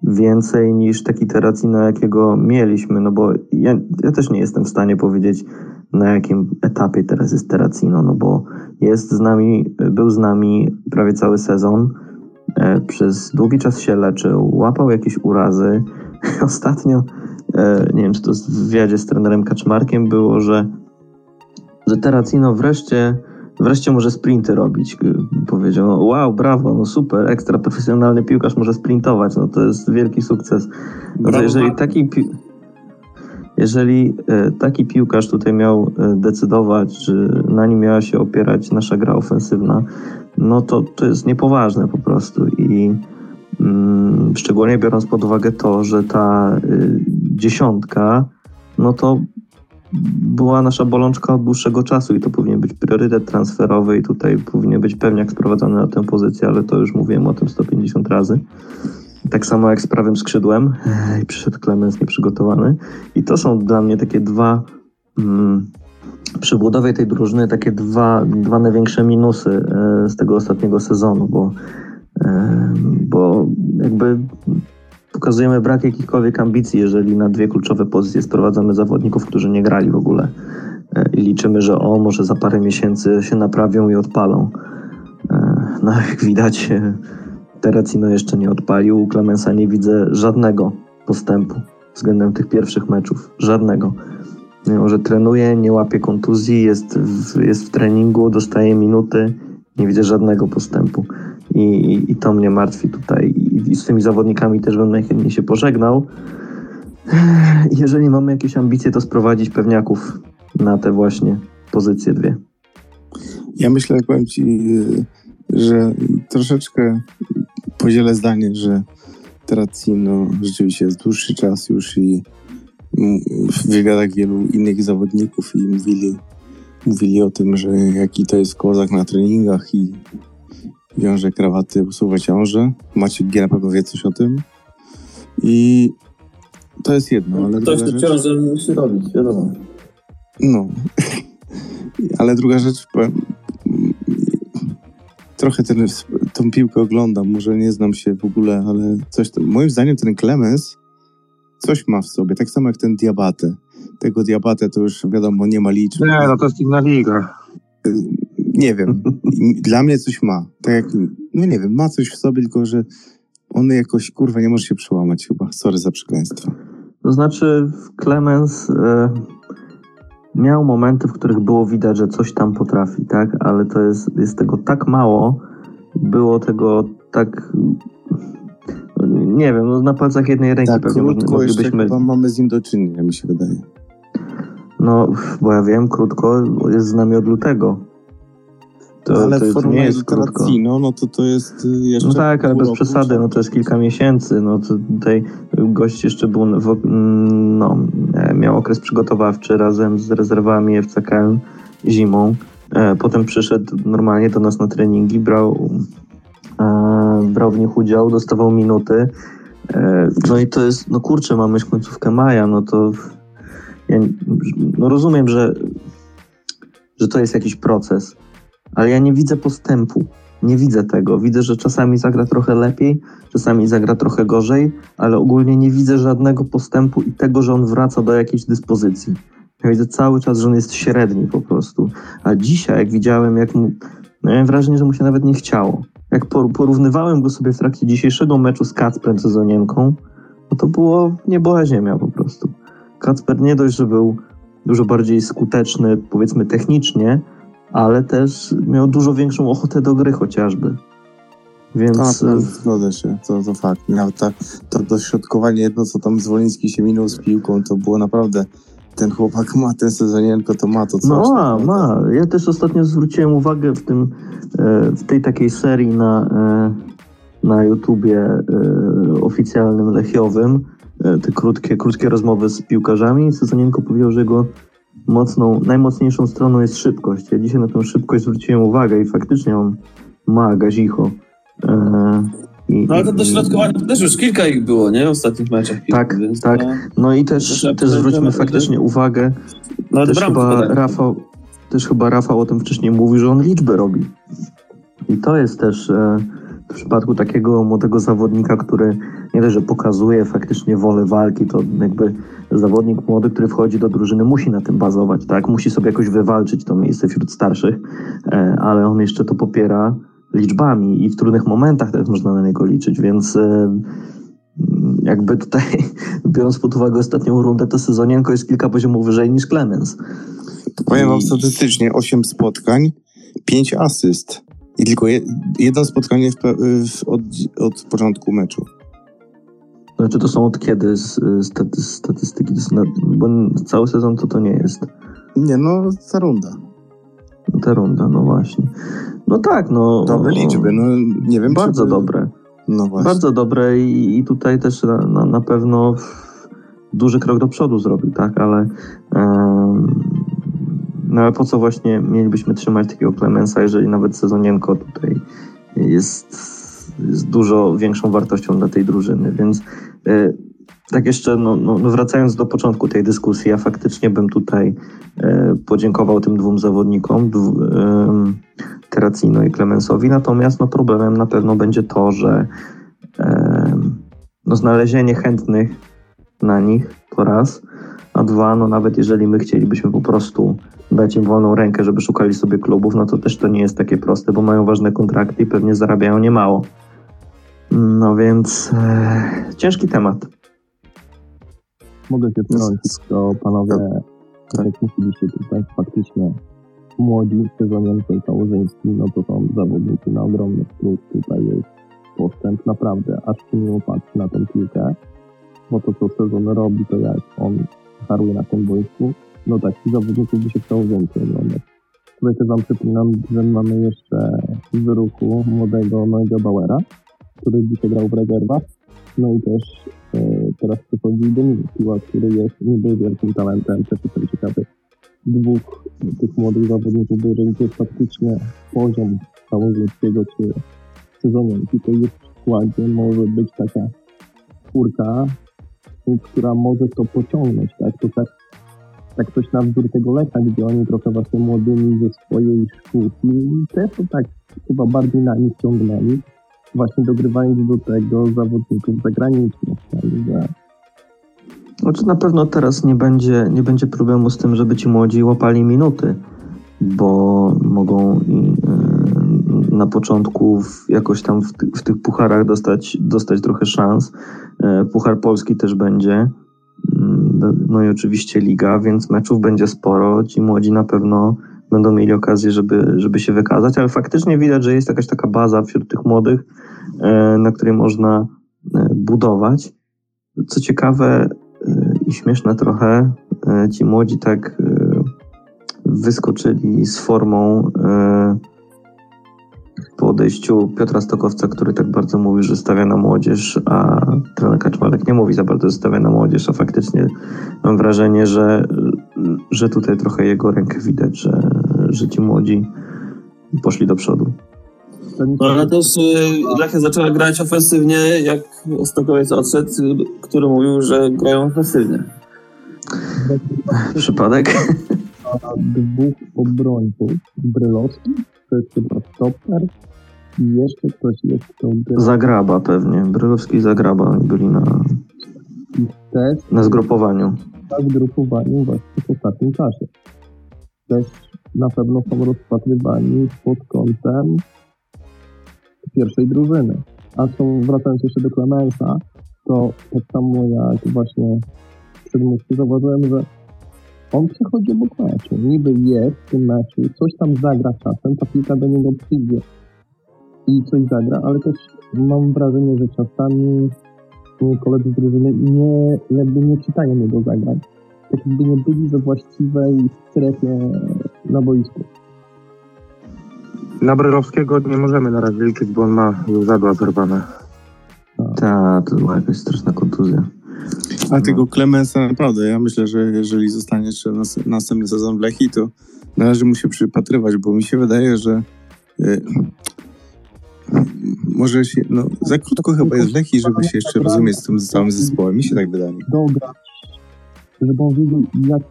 więcej niż taki Terracino, jakiego mieliśmy, no bo ja, ja też nie jestem w stanie powiedzieć, na jakim etapie teraz jest Terracino, no bo jest z nami, był z nami prawie cały sezon, e, przez długi czas się leczył, łapał jakieś urazy. Ostatnio, e, nie wiem, czy to w wywiadzie z trenerem Kaczmarkiem było, że że Terracino wreszcie, wreszcie może sprinty robić. G- Powiedział, no, wow, brawo, no super, ekstra profesjonalny piłkarz może sprintować, no to jest wielki sukces. No to jeżeli taki, pi- jeżeli e, taki piłkarz tutaj miał e, decydować, czy na nim miała się opierać nasza gra ofensywna, no to to jest niepoważne po prostu i mm, szczególnie biorąc pod uwagę to, że ta y, dziesiątka, no to była nasza bolączka od dłuższego czasu i to powinien być priorytet transferowy i tutaj powinien być pewniak sprowadzony na tę pozycję, ale to już mówiłem o tym 150 razy. Tak samo jak z prawym skrzydłem. Ej, przyszedł Klemens nieprzygotowany. I to są dla mnie takie dwa mm, przy budowie tej drużyny takie dwa, dwa największe minusy e, z tego ostatniego sezonu, bo, e, bo jakby pokazujemy brak jakichkolwiek ambicji, jeżeli na dwie kluczowe pozycje sprowadzamy zawodników, którzy nie grali w ogóle. e, i liczymy, że o, może za parę miesięcy się naprawią i odpalą. E, no jak widać, e, Terracino jeszcze nie odpalił, u Clemensa nie widzę żadnego postępu względem tych pierwszych meczów. Żadnego. Mimo, że trenuje, nie łapie kontuzji, jest w, jest w treningu, dostaje minuty, nie widzę żadnego postępu. I, i, i to mnie martwi tutaj. I, z tymi zawodnikami też bym najchętniej się pożegnał. Jeżeli mamy jakieś ambicje, to sprowadzić pewniaków na te właśnie pozycje dwie. Ja myślę, powiem ci, że troszeczkę podzielę zdanie, że Terracino rzeczywiście jest dłuższy czas już i w wywiadach wielu innych zawodników i mówili, mówili o tym, że jaki to jest kozak na treningach i wiąże krawaty, usuwa ciąże. Maciek G na pewno wie coś o tym. I to jest jedno, ale Ktoś druga rzecz... ciążę musi robić, wiadomo. No. Ale druga rzecz, powiem, trochę ten, tą piłkę oglądam, może nie znam się w ogóle, ale coś, tam- moim zdaniem ten Clemens coś ma w sobie, tak samo jak ten Diabate. Tego Diabate to już wiadomo, nie ma liczb. Nie, no to jest inna liga. Nie wiem, dla mnie coś ma. Tak jak, no nie wiem, ma coś w sobie, tylko że on jakoś, kurwa, nie może się przełamać chyba. Sorry za przekleństwo. To znaczy, Clemens e, miał momenty, w których było widać, że coś tam potrafi, tak? Ale to jest, jest tego tak mało, było tego tak. Nie wiem, no na palcach jednej ręki Tak, pewnie krótko jeszcze moglibyśmy. chyba mamy z nim do czynienia, mi się wydaje. No, bo ja wiem, krótko jest z nami od lutego. To, ale to, w formie jest krótko. Terracino, no to to jest y, jeszcze... No tak, ale bez przesady, no to jest kilka miesięcy. No to tutaj gość jeszcze był, w, mm, no, e, miał okres przygotowawczy razem z rezerwami FCKM zimą. E, Potem przyszedł normalnie do nas na treningi, brał, e, brał w nich udział, dostawał minuty. No i to jest, no kurczę, mamy już końcówkę maja, no to ja no rozumiem, że, że to jest jakiś proces, ale ja nie widzę postępu. Nie widzę tego. Widzę, że czasami zagra trochę lepiej, czasami zagra trochę gorzej, ale ogólnie nie widzę żadnego postępu i tego, że on wraca do jakiejś dyspozycji. Ja widzę cały czas, że on jest średni po prostu. A dzisiaj, jak widziałem, jak mu. Miałem wrażenie, że mu się nawet nie chciało. Jak por- porównywałem go sobie w trakcie dzisiejszego meczu z Kacprem Sezonienką, no to było nieboła ziemia po prostu. Kacper nie dość, że był dużo bardziej skuteczny, powiedzmy technicznie, ale też miał dużo większą ochotę do gry chociażby. Więc no, zgodzę się, to, to fakt. Nawet ta, to dośrodkowanie, jedno co tam Zwoliński się minął z piłką, to było naprawdę, ten chłopak ma ten sezonienko, to ma to coś. no ma, naprawdę. ma. Ja też ostatnio zwróciłem uwagę w tym, e, w tej takiej serii na, e, na YouTubie oficjalnym Lechiowym, te krótkie, krótkie rozmowy z piłkarzami. Sezonienko powiedział, że jego mocną, najmocniejszą stroną jest szybkość. Ja dzisiaj na tę szybkość zwróciłem uwagę i faktycznie on ma gazicho. E, i, No ale to i- dośrodkowanie to też już kilka ich było, nie? W ostatnich meczach. Tak, tak. No i też, Też zwróćmy faktycznie uwagę, nawet też chyba. Rafał, też chyba Rafał o tym wcześniej mówił, że on liczby robi. I to jest też e, w przypadku takiego młodego zawodnika, który nie dość, że pokazuje faktycznie wolę walki, to jakby zawodnik młody, który wchodzi do drużyny, musi na tym bazować, tak? Musi sobie jakoś wywalczyć to miejsce wśród starszych, e, ale on jeszcze to popiera liczbami i w trudnych momentach też można na niego liczyć, więc e, jakby tutaj, biorąc pod uwagę ostatnią rundę, to Sezonienko jest kilka poziomów wyżej niż Clemens. Powiem wam statystycznie, 8 spotkań, 5 asyst. I tylko je, jedno spotkanie w, w, od, od początku meczu. Znaczy to są od kiedy z, staty, statystyki? Bo cały sezon to to nie jest Nie, no ta runda. ta runda, no właśnie. No tak, no. Dobre liczby, no nie wiem. Bardzo czy, dobre. No właśnie. Bardzo dobre i, i tutaj też na, na, na pewno duży krok do przodu zrobił, tak, ale em, no ale po co właśnie mielibyśmy trzymać takiego Clemensa, jeżeli nawet Sezonienko tutaj jest, jest dużo większą wartością dla tej drużyny, więc e, tak jeszcze no, no, no wracając do początku tej dyskusji, ja faktycznie bym tutaj e, podziękował tym dwóm zawodnikom, em, Terracino i Clemensowi, natomiast no, problemem na pewno będzie to, że no, znalezienie chętnych na nich to raz, a dwa, no nawet jeżeli my chcielibyśmy po prostu dać im wolną rękę, żeby szukali sobie klubów, no to też to nie jest takie proste, bo mają ważne kontrakty i pewnie zarabiają niemało. No więc e, ciężki temat. Mogę się wtrącić, to panowie, tak jak mówiliście tutaj, faktycznie młodzi, sezoniency i Kałużyński, no to są zawodnicy na ogromny plus. Tutaj jest postęp naprawdę, aż się nie patrzy na tą piłkę, bo to, co sezon robi, to jak on haruje na tym boisku, no takich zawodników by się chciało więcej oglądać. Tutaj też wam przypominam, że mamy jeszcze w ruchu młodego Noego Bauera, który dzisiaj grał w rezerwach. No i też e, teraz przychodzi Dominik Piła, który jest niby wielkim talentem, też jestem ciekawy dwóch tych młodych zawodników, jeżeli to jest faktycznie poziom Kałużyńskiego czy sezonienki, to już w składzie może być taka czwórka, która może to pociągnąć, tak? To tak, tak coś na wzór tego Lecha, gdzie oni trochę właśnie młodymi ze swojej szkółki też to tak chyba bardziej na nich ciągnęli, właśnie dogrywając do tego zawodników zagranicznych, także Znaczy na pewno teraz nie będzie, nie będzie problemu z tym, żeby ci młodzi łapali minuty, bo mogą e, na początku jakoś tam w tych pucharach dostać, dostać trochę szans. E, Puchar Polski też będzie. No- i oczywiście liga, więc meczów będzie sporo. Ci młodzi na pewno będą mieli okazję, żeby, żeby się wykazać, ale faktycznie widać, że jest jakaś taka baza wśród tych młodych, e, na której można e, budować. Co ciekawe e, i śmieszne trochę, ci młodzi tak wyskoczyli z formą po odejściu Piotra Stokowca, który tak bardzo mówi, że stawia na młodzież, a trener Kaczmarek nie mówi za bardzo, że stawia na młodzież, a faktycznie mam wrażenie, że, że tutaj trochę jego rękę widać, że, że ci młodzi poszli do przodu. No, ale też y, Lechia zaczęła grać ofensywnie, jak Stokowiec odszedł, który mówił, że grają ofensywnie. Przypadek? dwóch obrońców, Brylowski, to jest chyba stoper i jeszcze ktoś jest, kto gra Zagraba pewnie. Brylowski i Zagraba byli na, też na zgrupowaniu. w grupowaniu właśnie w ostatnim czasie. Też na pewno są rozpatrywani pod kątem pierwszej drużyny. A co wracając jeszcze do Clemensa, to tak samo jak właśnie przedmówcy zauważyłem, że on przechodzi obok meczu. Niby jest w tym meczu, coś tam zagra czasem, ta piłka do niego przyjdzie i coś zagra, ale też mam wrażenie, że czasami koledzy z drużyny nie, jakby nie czytają jego zagrań. Tak jakby nie byli we właściwej strefie na boisku. Na Brylowskiego nie możemy na razie liczyć, bo on ma łzadła zerwane. Ta, to była jakaś straszna kontuzja. A tego Clemensa naprawdę, ja myślę, że jeżeli zostanie jeszcze nas, następny sezon w Lechii, to należy mu się przypatrywać, bo mi się wydaje, że y, może się, no za krótko chyba jest w Lechii, żeby się jeszcze rozumieć z tym całym zespołem. Mi się tak wydaje. dograć, żeby on wiedział jak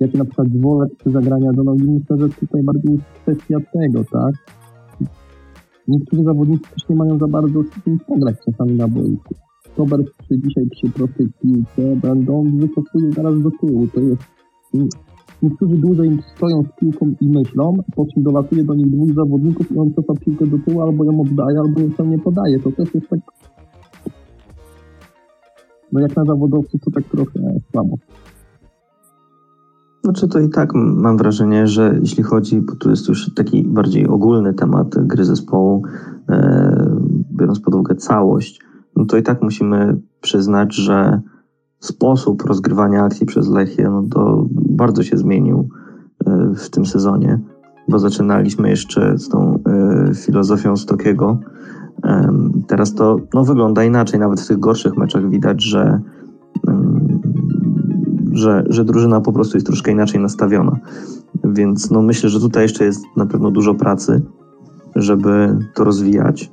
jakie na przykład wolę czy zagrania do nogi. Myślę, że tutaj bardziej jest kwestia tego, tak? Niektórzy zawodnicy też nie mają za bardzo z tym pograć czasami na boisku. Robert przy dzisiaj przy prostej piłce będą wycofuje zaraz do tyłu. To jest Niektórzy dłużej stoją z piłką i myślą, po czym dolatuje do nich dwóch zawodników i on cofa piłkę do tyłu, albo ją oddaje, albo ją nie podaje. To też jest tak... No jak na zawodowców to tak trochę słabo. Znaczy to i tak mam wrażenie, że jeśli chodzi, bo tu jest już taki bardziej ogólny temat gry zespołu, e, biorąc pod uwagę całość, no to i tak musimy przyznać, że sposób rozgrywania akcji przez Lechię, no to bardzo się zmienił e, w tym sezonie, bo zaczynaliśmy jeszcze z tą e, filozofią Stokiego. Teraz to no, wygląda inaczej, nawet w tych gorszych meczach widać, że że, że drużyna po prostu jest troszkę inaczej nastawiona. Więc no myślę, że tutaj jeszcze jest na pewno dużo pracy, żeby to rozwijać.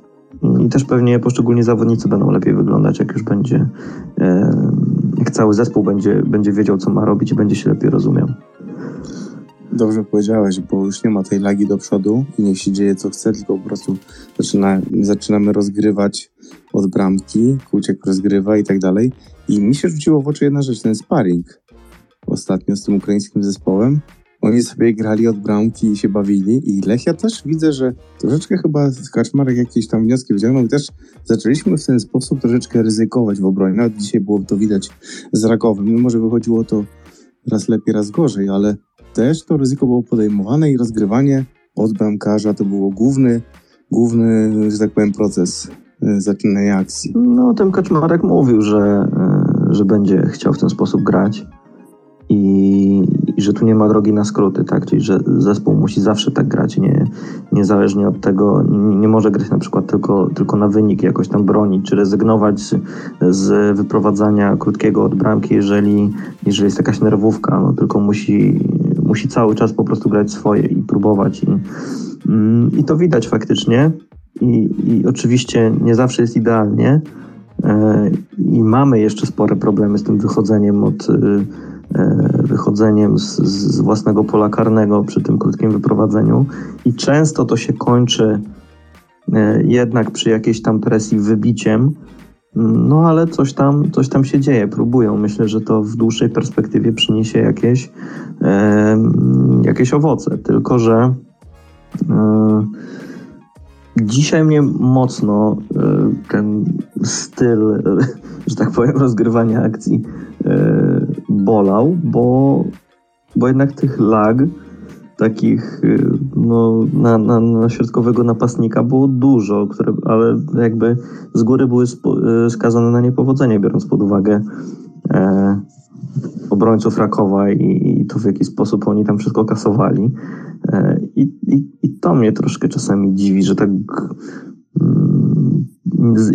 I też pewnie poszczególni zawodnicy będą lepiej wyglądać, jak już będzie, jak cały zespół będzie, będzie wiedział, co ma robić i będzie się lepiej rozumiał. Dobrze powiedziałeś, bo już nie ma tej lagi do przodu i niech się dzieje co chce, tylko po prostu zaczyna, zaczynamy rozgrywać od bramki, Kuciek rozgrywa i tak dalej. I mi się rzuciło w oczy jedna rzecz, ten sparring ostatnio z tym ukraińskim zespołem. Oni sobie grali od bramki i się bawili i Lechia też widzę, że troszeczkę chyba Kaczmarek jakieś tam wnioski wyciągnął i też zaczęliśmy w ten sposób troszeczkę ryzykować w obronie. Nawet dzisiaj było to widać z Rakowem. Mimo, że wychodziło to raz lepiej, raz gorzej, ale też to ryzyko było podejmowane i rozgrywanie od bramkarza to było główny, główny, że tak powiem, proces e, zaczynania akcji. No, ten Kaczmarek mówił, że, e, że będzie chciał w ten sposób grać i, że tu nie ma drogi na skróty, tak? Czyli, że zespół musi zawsze tak grać, nie, niezależnie od tego, nie, nie może grać na przykład tylko, tylko na wynik, jakoś tam bronić, czy rezygnować z, z wyprowadzania krótkiego od bramki, jeżeli, jeżeli jest jakaś nerwówka, no tylko musi, musi cały czas po prostu grać swoje i próbować. I, mm, i to widać faktycznie. I, I oczywiście nie zawsze jest idealnie. E, I mamy jeszcze spore problemy z tym wychodzeniem od e, wychodzeniem z, z własnego pola karnego przy tym krótkim wyprowadzeniu. I często to się kończy e, jednak przy jakiejś tam presji wybiciem. No ale coś tam, coś tam się dzieje, próbują. Myślę, że to w dłuższej perspektywie przyniesie jakieś, e, jakieś owoce. Tylko, że e, Dzisiaj mnie mocno e, ten styl, że tak powiem, rozgrywania akcji e, bolał, bo, bo jednak tych lag takich e, no, na, na, na środkowego napastnika było dużo, które, ale jakby z góry były skazane na niepowodzenie, biorąc pod uwagę e, obrońców Rakowa i, i to w jaki sposób oni tam wszystko kasowali. E, I, i, to mnie troszkę czasami dziwi, że tak mm,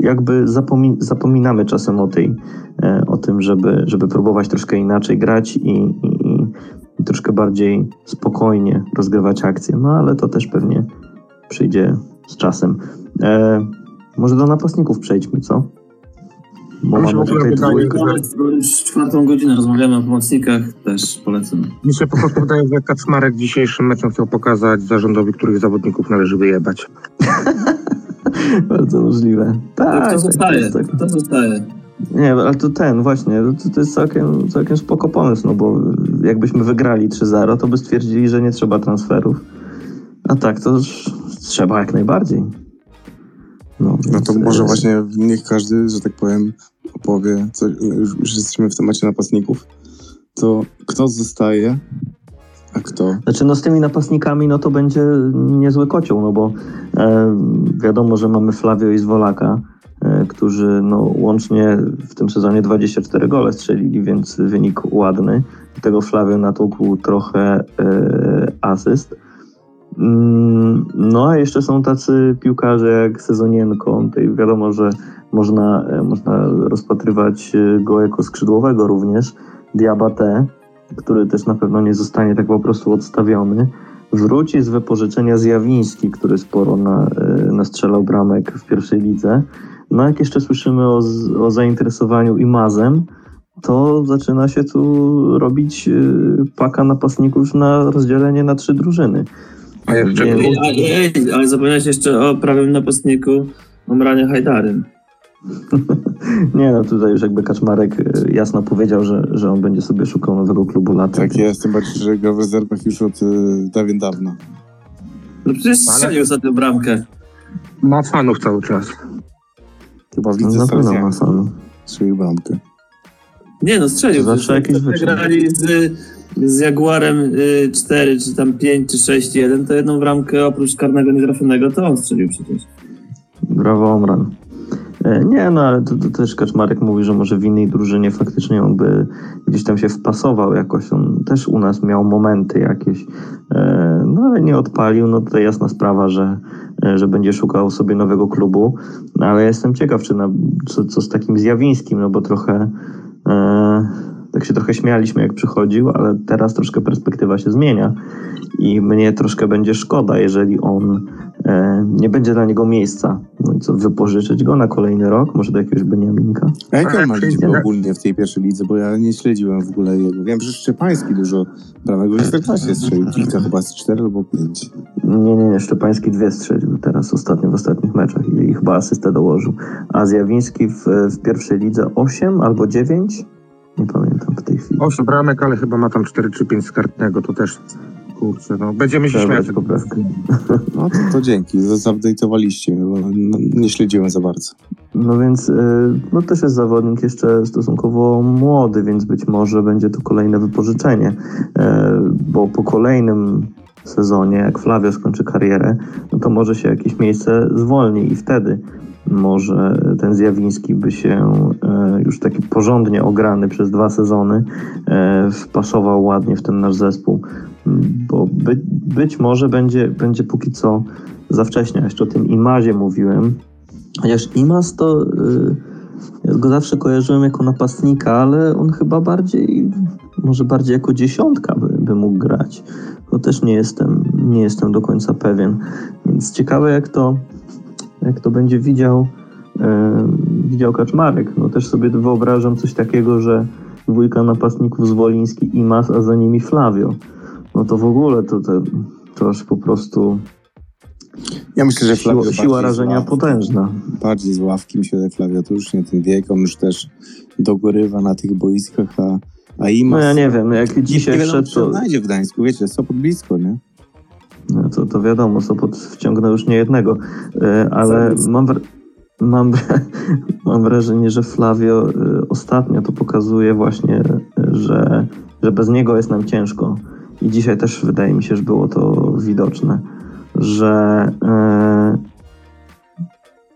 jakby zapomin zapominamy czasem o, tej, o tym, żeby, żeby próbować troszkę inaczej grać i, i, i troszkę bardziej spokojnie rozgrywać akcje. No ale to też pewnie przyjdzie z czasem. E, może do napastników przejdźmy, co? Bo mamy tutaj dwójkę. Już czwartą godzinę rozmawiamy o pomocnikach, też polecam. Mi się po prostu wydaje, że Kacmarek dzisiejszym meczem chciał pokazać zarządowi, których zawodników należy wyjebać. Bardzo możliwe. Tak, to, to zostaje, tak. to zostaje. Nie, ale to ten właśnie, to, to jest całkiem, całkiem spoko pomysł, no bo jakbyśmy wygrali 3-0, to by stwierdzili, że nie trzeba transferów. A tak, to już trzeba jak najbardziej. No, no to może właśnie niech każdy, że tak powiem, opowie, co, już, już jesteśmy w temacie napastników, to kto zostaje, a kto? Znaczy no z tymi napastnikami no to będzie niezły kocioł, no bo e, wiadomo, że mamy Flavio i Zwolaka, którzy no łącznie w tym sezonie 24 gole strzelili, więc wynik ładny. Do tego Flavio natłukł trochę e, asyst. Mm, no a jeszcze są tacy piłkarze jak Sezonienko. Tutaj wiadomo, że można, e, można rozpatrywać e, go jako skrzydłowego również. Diabate, który też na pewno nie zostanie tak po prostu odstawiony. Wróci z wypożyczenia Zjawiński, który sporo na, e, nastrzelał bramek w pierwszej lidze. No jak jeszcze słyszymy o, o zainteresowaniu Imazem, to zaczyna się tu robić paka napastników na rozdzielenie na trzy drużyny. A jeszcze... Ej, ale zapomniałeś jeszcze o prawym napastniku Omranie Hajdarym. Nie no, tutaj już jakby Kaczmarek e, jasno powiedział, że, że on będzie sobie szukał nowego klubu lata. Tak jest, tym bardziej, że gra w rezerwach już od y, dawien dawna. No przecież strzelił za tę bramkę. Ma fanów cały czas. Chyba widzę no, na pewno ma fanów. Strzelił bramkę. Nie no, strzelił. Zawsze jakieś grali z z Jaguarem 4, y, czy tam 5, czy 6, 1, to jedną bramkę oprócz karnego nietrafionego to on strzelił przecież. Brawo, Omran. E, nie, no ale to, to, też Kaczmarek mówi, że może w innej drużynie faktycznie on by gdzieś tam się wpasował jakoś. On też u nas miał momenty jakieś, e, no ale nie odpalił. No to jasna sprawa, że, e, że będzie szukał sobie nowego klubu. No, ale jestem ciekaw, czy na, co, co z takim zjawińskim, no bo trochę tak się trochę śmialiśmy, jak przychodził, ale teraz troszkę perspektywa się zmienia i mnie troszkę będzie szkoda, jeżeli on e, nie będzie dla niego miejsca. No i co, wypożyczyć go na kolejny rok? Może do jakiegoś Beniaminka? A jakie on ma liczby nie. ogólnie w tej pierwszej lidze? Bo ja nie śledziłem w ogóle jego. Wiem, że Szczepański dużo bramek w Ekstraklasie strzelił. Kilka chyba z cztery albo pięć. Nie, nie, nie. Szczepański dwie strzelił teraz ostatnio w ostatnich meczach i, i chyba asystę dołożył. A Zjawiński w, w pierwszej lidze 8 albo 9? Nie pamiętam w tej chwili. Osiem bramek, ale chyba ma tam 4 czy 5 z kartnego, to też kurczę, no będziemy się śmiać. poprawkę. No to, to dzięki, zupdate'owaliście, bo no, nie śledziłem za bardzo. No więc y, no też jest zawodnik jeszcze stosunkowo młody, więc być może będzie to kolejne wypożyczenie, E, bo po kolejnym sezonie, jak Flavio skończy karierę, no to może się jakieś miejsce zwolni i wtedy może ten Zjawiński by się e, już taki porządnie ograny przez dwa sezony e, wpasował ładnie w ten nasz zespół, bo by, być może będzie, będzie póki co za wcześnie. Jeszcze o tym Imazie mówiłem, Chociaż Imas to y, ja go zawsze kojarzyłem jako napastnika, ale on chyba bardziej, może bardziej jako dziesiątka by, by mógł grać. To też nie jestem, nie jestem do końca pewien. Więc ciekawe jak to, jak to będzie widział, y, widział Kaczmarek. No też sobie wyobrażam coś takiego, że dwójka napastników z Woliński Imas, a za nimi Flavio. No to w ogóle to, to, to aż po prostu Ja myślę, że Flavio siła, siła rażenia ławki- potężna. Bardziej z ławki, myślę, że Flavio to już nie ten wiek, on już też dogorywa na tych boiskach, a, a Imas... No ja nie wiem, jak dzisiaj nie wszedł, on to, znajdzie w Gdańsku, wiecie, Sopot blisko, nie? No to, to wiadomo, Sopot wciągnął już nie jednego, E, ale mam, mam, mam wrażenie, że Flavio e, ostatnio to pokazuje właśnie, e, że, że bez niego jest nam ciężko. I dzisiaj też wydaje mi się, że było to widoczne, że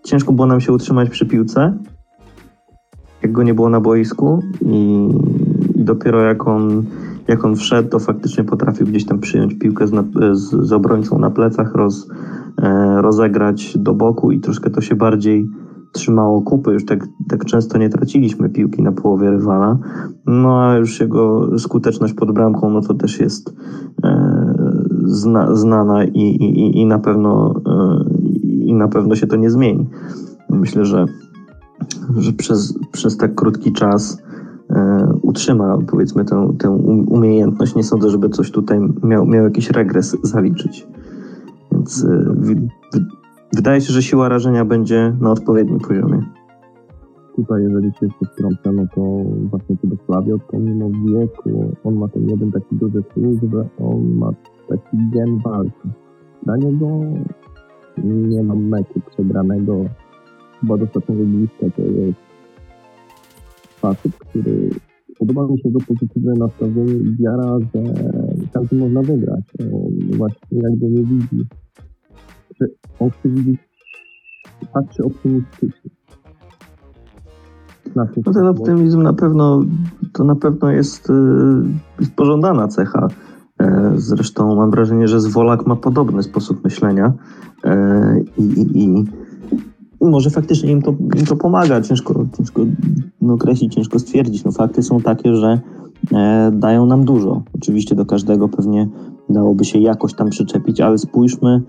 ciężko było nam się utrzymać przy piłce, jak go nie było na boisku i, i dopiero jak on jak on wszedł, to faktycznie potrafił gdzieś tam przyjąć piłkę z, z, z obrońcą na plecach, roz, e, rozegrać do boku i troszkę to się bardziej trzymało kupy. Już tak, tak często nie traciliśmy piłki na połowie rywala. No a już jego skuteczność pod bramką, no to też jest e, zna, znana i, i, i- na pewno e, i na pewno się to nie zmieni. Myślę, że, że przez, przez tak krótki czas utrzyma powiedzmy tę, tę um- umiejętność. Nie sądzę, żeby coś tutaj miał, miał jakiś regres zaliczyć. Więc e, wi- wi- wydaje się, że siła rażenia będzie na odpowiednim poziomie. Tutaj, jeżeli się jeszcze wtrącę, no to właśnie Flavio, to mimo wieku on ma ten jeden taki duży plus, że on ma taki gen walki. Dla niego nie ma meczu przegranego. Chyba do ostatniego bliska to jest facet, który podoba mi się jego pozytywne nastawienie i wiara, że każdy można wygrać. On właśnie jakby nie widzi, że on chce widzieć, patrzy optymistycznie. No ten optymizm na pewno to na pewno jest, y, jest pożądana cecha. E, Zresztą mam wrażenie, że Zwolak ma podobny sposób myślenia e, i, i i może faktycznie im to, im to pomaga. Ciężko, ciężko no, określić, ciężko stwierdzić. No, fakty są takie, że e, dają nam dużo. Oczywiście do każdego pewnie dałoby się jakoś tam przyczepić, ale spójrzmy,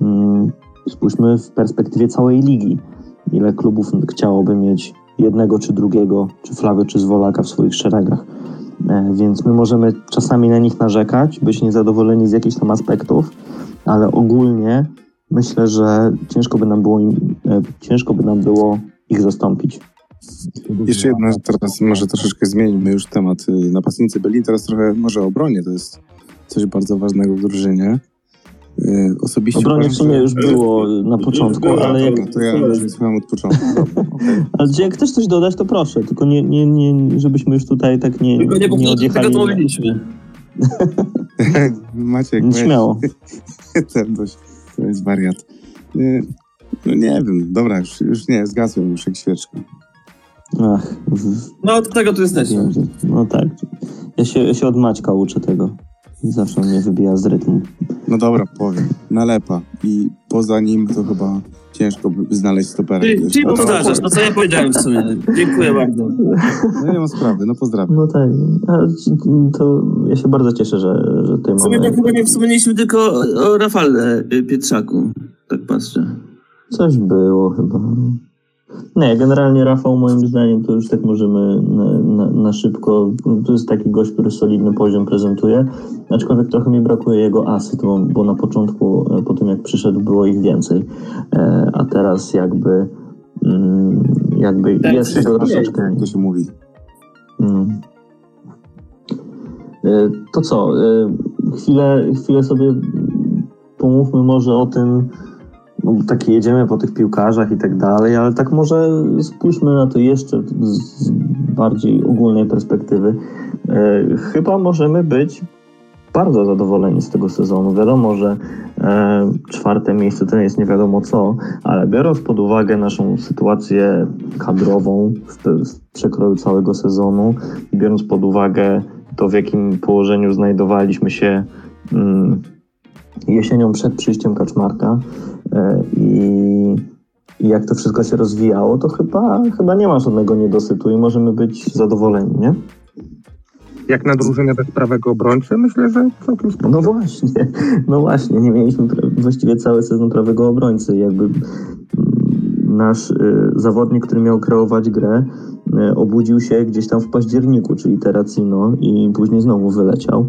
mm, spójrzmy w perspektywie całej ligi. Ile klubów chciałoby mieć jednego czy drugiego, czy Flavio, czy Zwolaka w swoich szeregach. E, Więc my możemy czasami na nich narzekać, być niezadowoleni z jakichś tam aspektów, ale ogólnie myślę, że ciężko by nam było, im, e, ciężko by nam było ich zastąpić. Jeszcze jedna, teraz może troszeczkę zmieńmy już temat y, napastnicy byli, teraz trochę może o obronie, to jest coś bardzo ważnego w drużynie. Y, Osobiście Obronie w sumie że- już było na początku, ale jak, Dobra, to ja już nie słuchałem od początku. Ale jak chcesz coś dodać, to proszę, tylko nie, nie, nie żebyśmy już tutaj tak nie, Tylko nie nie odjechali. co mówiliśmy. Maciek. Śmiało. Ten dość, to jest wariat. Y, No nie wiem, dobra, już, już nie, zgasłem już jak świeczka. Ach, No od tego tu jesteśmy. że- no tak. Ja się, ja się od Maćka uczę tego. Zawsze mnie wybija z rytmu. No dobra, powiem. Nalepa. I poza nim to chyba ciężko znaleźć stopera. Czyli, czyli no to- powtarzasz, no co ja powiedziałem w sumie. Dziękuję bardzo. No nie ma sprawy, no pozdrawiam. No tak, to ja się bardzo cieszę, że, że tutaj W sumie mamy... tak chyba nie wspomnieliśmy tylko o, o Rafale y, Pietrzaku. tak patrzę. Coś było chyba. Nie, generalnie Rafał moim zdaniem to już tak możemy na, na, na, szybko. To jest taki gość, który solidny poziom prezentuje. Aczkolwiek trochę mi brakuje jego asyst, bo, bo na początku, e, po tym jak przyszedł, było ich więcej. E, a teraz jakby mm, jakby Tak, jest tego troszeczkę. Jak to się mówi. Mm. E, To co? e, Chwilę, chwilę sobie pomówmy może o tym, bo tak jedziemy po tych piłkarzach i tak dalej, ale tak może spójrzmy na to jeszcze z bardziej ogólnej perspektywy. E, Chyba możemy być bardzo zadowoleni z tego sezonu. Wiadomo, że e, czwarte miejsce to jest nie wiadomo co, ale biorąc pod uwagę naszą sytuację kadrową w przekroju całego sezonu, biorąc pod uwagę to, w jakim położeniu znajdowaliśmy się mm, jesienią przed przyjściem Kaczmarka e, i, i jak to wszystko się rozwijało, to chyba, chyba nie ma żadnego niedosytu i możemy być zadowoleni, nie? Jak na drużynę bez prawego obrońcy, myślę, że całkiem spoko. No właśnie, no właśnie, nie mieliśmy właściwie cały sezon prawego obrońcy. Jakby nasz y, zawodnik, który miał kreować grę, y, obudził się gdzieś tam w październiku, czyli Terracino i później znowu wyleciał.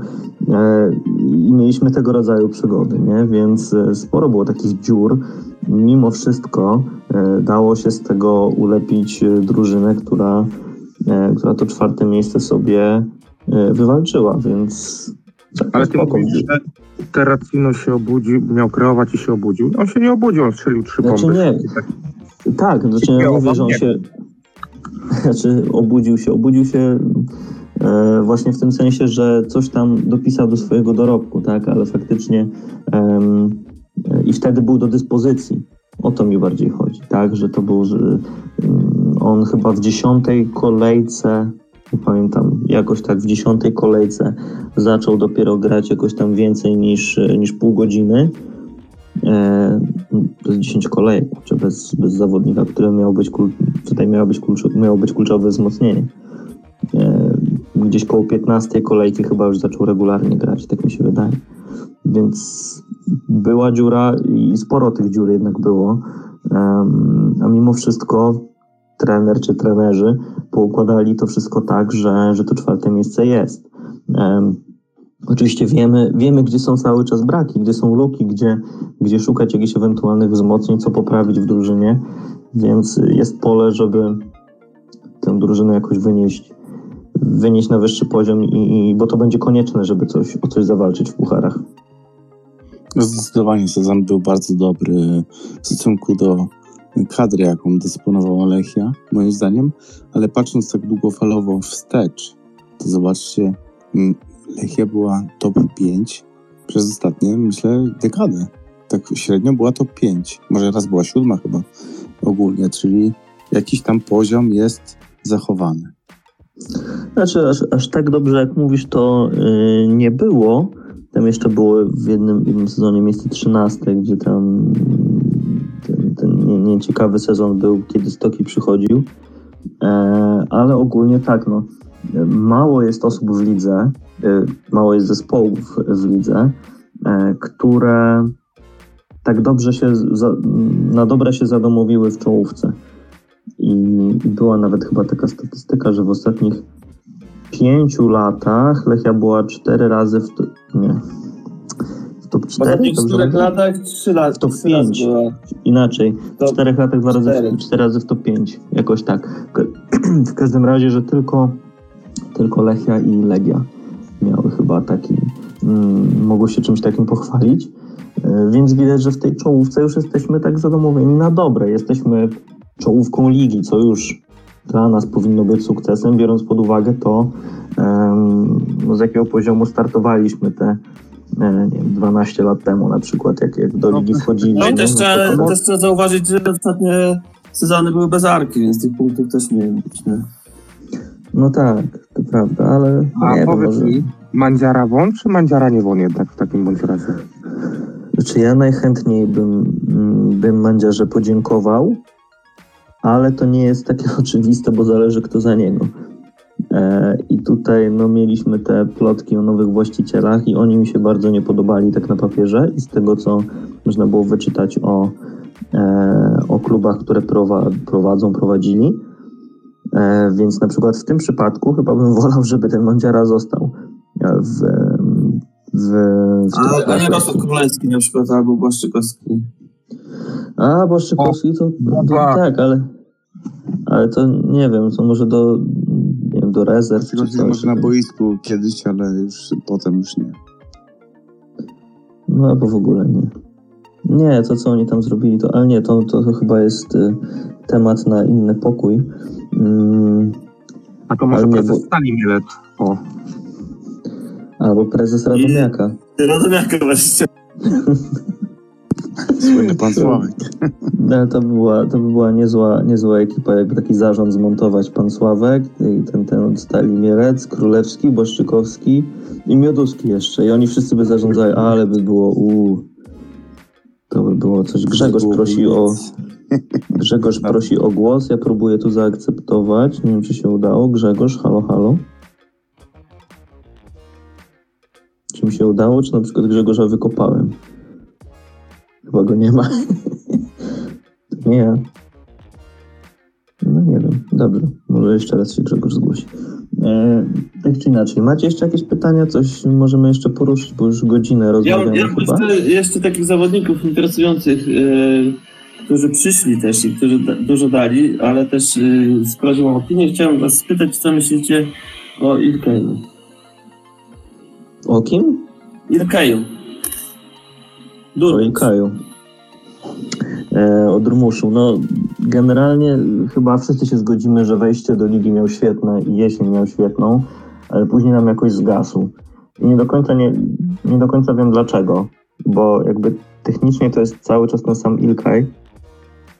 E, I mieliśmy tego rodzaju przygody, nie? Więc e, sporo było takich dziur. Mimo wszystko e, dało się z tego ulepić drużynę, która, która to czwarte miejsce sobie wywalczyła, więc Ale ty mówisz, że Terracino się obudził, miał kreować i się obudził. On się nie obudził, on strzelił trzy Znaczy bomby. nie. Tak, znaczy ja mówię, że on się znaczy obudził się, obudził się e, właśnie w tym sensie, że coś tam dopisał do swojego dorobku, tak, ale faktycznie em, e, i wtedy był do dyspozycji. O to mi bardziej chodzi, tak, że to był, że, mm, on chyba w dziesiątej kolejce, nie pamiętam, jakoś tak w dziesiątej kolejce zaczął dopiero grać jakoś tam więcej niż, niż pół godziny. Jest 10 kolejek, czy bez, bez zawodnika, który miał być, tutaj miało być, kluczo, miało być kluczowe wzmocnienie. E, gdzieś koło 15 kolejki chyba już zaczął regularnie grać, tak mi się wydaje. Więc była dziura i sporo tych dziur jednak było. A mimo wszystko trener czy trenerzy poukładali to wszystko tak, że, że to czwarte miejsce jest. Oczywiście wiemy, wiemy, gdzie są cały czas braki, gdzie są luki, gdzie, gdzie szukać jakichś ewentualnych wzmocnień, co poprawić w drużynie, więc jest pole, żeby tę drużynę jakoś wynieść, wynieść na wyższy poziom, i, i, bo to będzie konieczne, żeby coś, o coś zawalczyć w pucharach. Zdecydowanie sezon był bardzo dobry w stosunku do kadry, jaką dysponowała Lechia, moim zdaniem, ale patrząc tak długofalowo wstecz, to zobaczcie, Lechia była top 5 przez ostatnie, myślę, dekadę. Tak średnio była top 5. Może raz była siódma chyba ogólnie, czyli jakiś tam poziom jest zachowany. Znaczy, aż, aż tak dobrze jak mówisz, to yy, nie było. Tam jeszcze było w jednym, jednym sezonie miejsce 13, gdzie tam ten, ten nie- nieciekawy sezon był, kiedy Stoki przychodził. E, ale ogólnie tak, no. Mało jest osób w lidze, mało jest zespołów w lidze, e, które tak dobrze się, na dobre się zadomowiły w czołówce. I, była nawet chyba taka statystyka, że w ostatnich pięciu latach Lechia była cztery razy w. To, nie. W top W 4? ostatnich czterech latach trzy razy pięć. była. Inaczej. W czterech latach dwa razy, cztery. w, razy w top 5. Jakoś tak. W każdym razie, że tylko, tylko Lechia i Legia miały chyba taki. Mm, mogły się czymś takim pochwalić. E, Więc widać, że w tej czołówce już jesteśmy tak zadomowieni na dobre. Jesteśmy czołówką ligi, co już dla nas powinno być sukcesem, biorąc pod uwagę to, no z jakiego poziomu startowaliśmy te e, nie wiem, 12 lat temu na przykład, jak, jak do No, ligi wchodziliśmy. No i też no trzeba, też trzeba zauważyć, że ostatnie sezony były bez arki, więc tych punktów też nie być. No tak, to prawda, ale A nie wiem, powiedz może... mi, Mandziara won, czy Mandziara nie won jednak w takim bądź razie? Znaczy ja najchętniej bym, mm, bym Mandziarze podziękował, ale to nie jest takie oczywiste, bo zależy kto za niego. E, I tutaj no, mieliśmy te plotki o nowych właścicielach i oni mi się bardzo nie podobali tak na papierze i z tego co można było wyczytać o, e, o klubach, które prowa, prowadzą, prowadzili. E, więc na przykład w tym przypadku chyba bym wolał, żeby ten Mądziara został e, w, w, w A, tych a nie. Rosał Królewski na przykład, albo Błaszczykowski. A, Błaszczykowski to, to tak, ale, ale to nie wiem, to może do, nie wiem, do rezerw czy coś. może na boisku kiedyś, ale już potem już nie. No albo w ogóle nie. Nie, to co oni tam zrobili, to, ale nie, to, to, to chyba jest y, temat na inny pokój. Mm, A to może prezes bo- Stali Mielec. O, albo prezes Radomiaka. Radomiaka właśnie. Słynny pan Sławek. No, to, by była, to by była niezła, niezła ekipa, jakby taki zarząd zmontować pan Sławek, i ten, ten od Stali Mielec, Królewski, Boszczykowski i Mioduski jeszcze. I oni wszyscy by zarządzali, ale by było u To by było coś. Grzegorz prosi o. Grzegorz prosi o głos. Ja próbuję tu zaakceptować. Nie wiem, czy się udało. Grzegorz, halo, halo. Czy mi się udało, czy na przykład Grzegorza wykopałem? Chyba go nie ma. Nie ja. No nie wiem. Dobrze. Może jeszcze raz się Grzegorz zgłosi. E, tak czy inaczej. Macie jeszcze jakieś pytania? Coś możemy jeszcze poruszyć, bo już godzinę Ja, rozmawiamy ja mam chyba. jeszcze, jeszcze takich zawodników interesujących, e, którzy przyszli też i którzy da, dużo dali, ale też z prośbą o opinię chciałem was spytać, co myślicie o Ilkeju. O kim? Ilkeju. O Durmus. Ilkaju. E, o Drmuszu. No, generalnie chyba wszyscy się zgodzimy, że wejście do ligi miał świetne i jesień miał świetną, ale później nam jakoś zgasł. I nie do końca, nie, nie do końca wiem dlaczego, bo jakby technicznie to jest cały czas ten sam Ilkaj,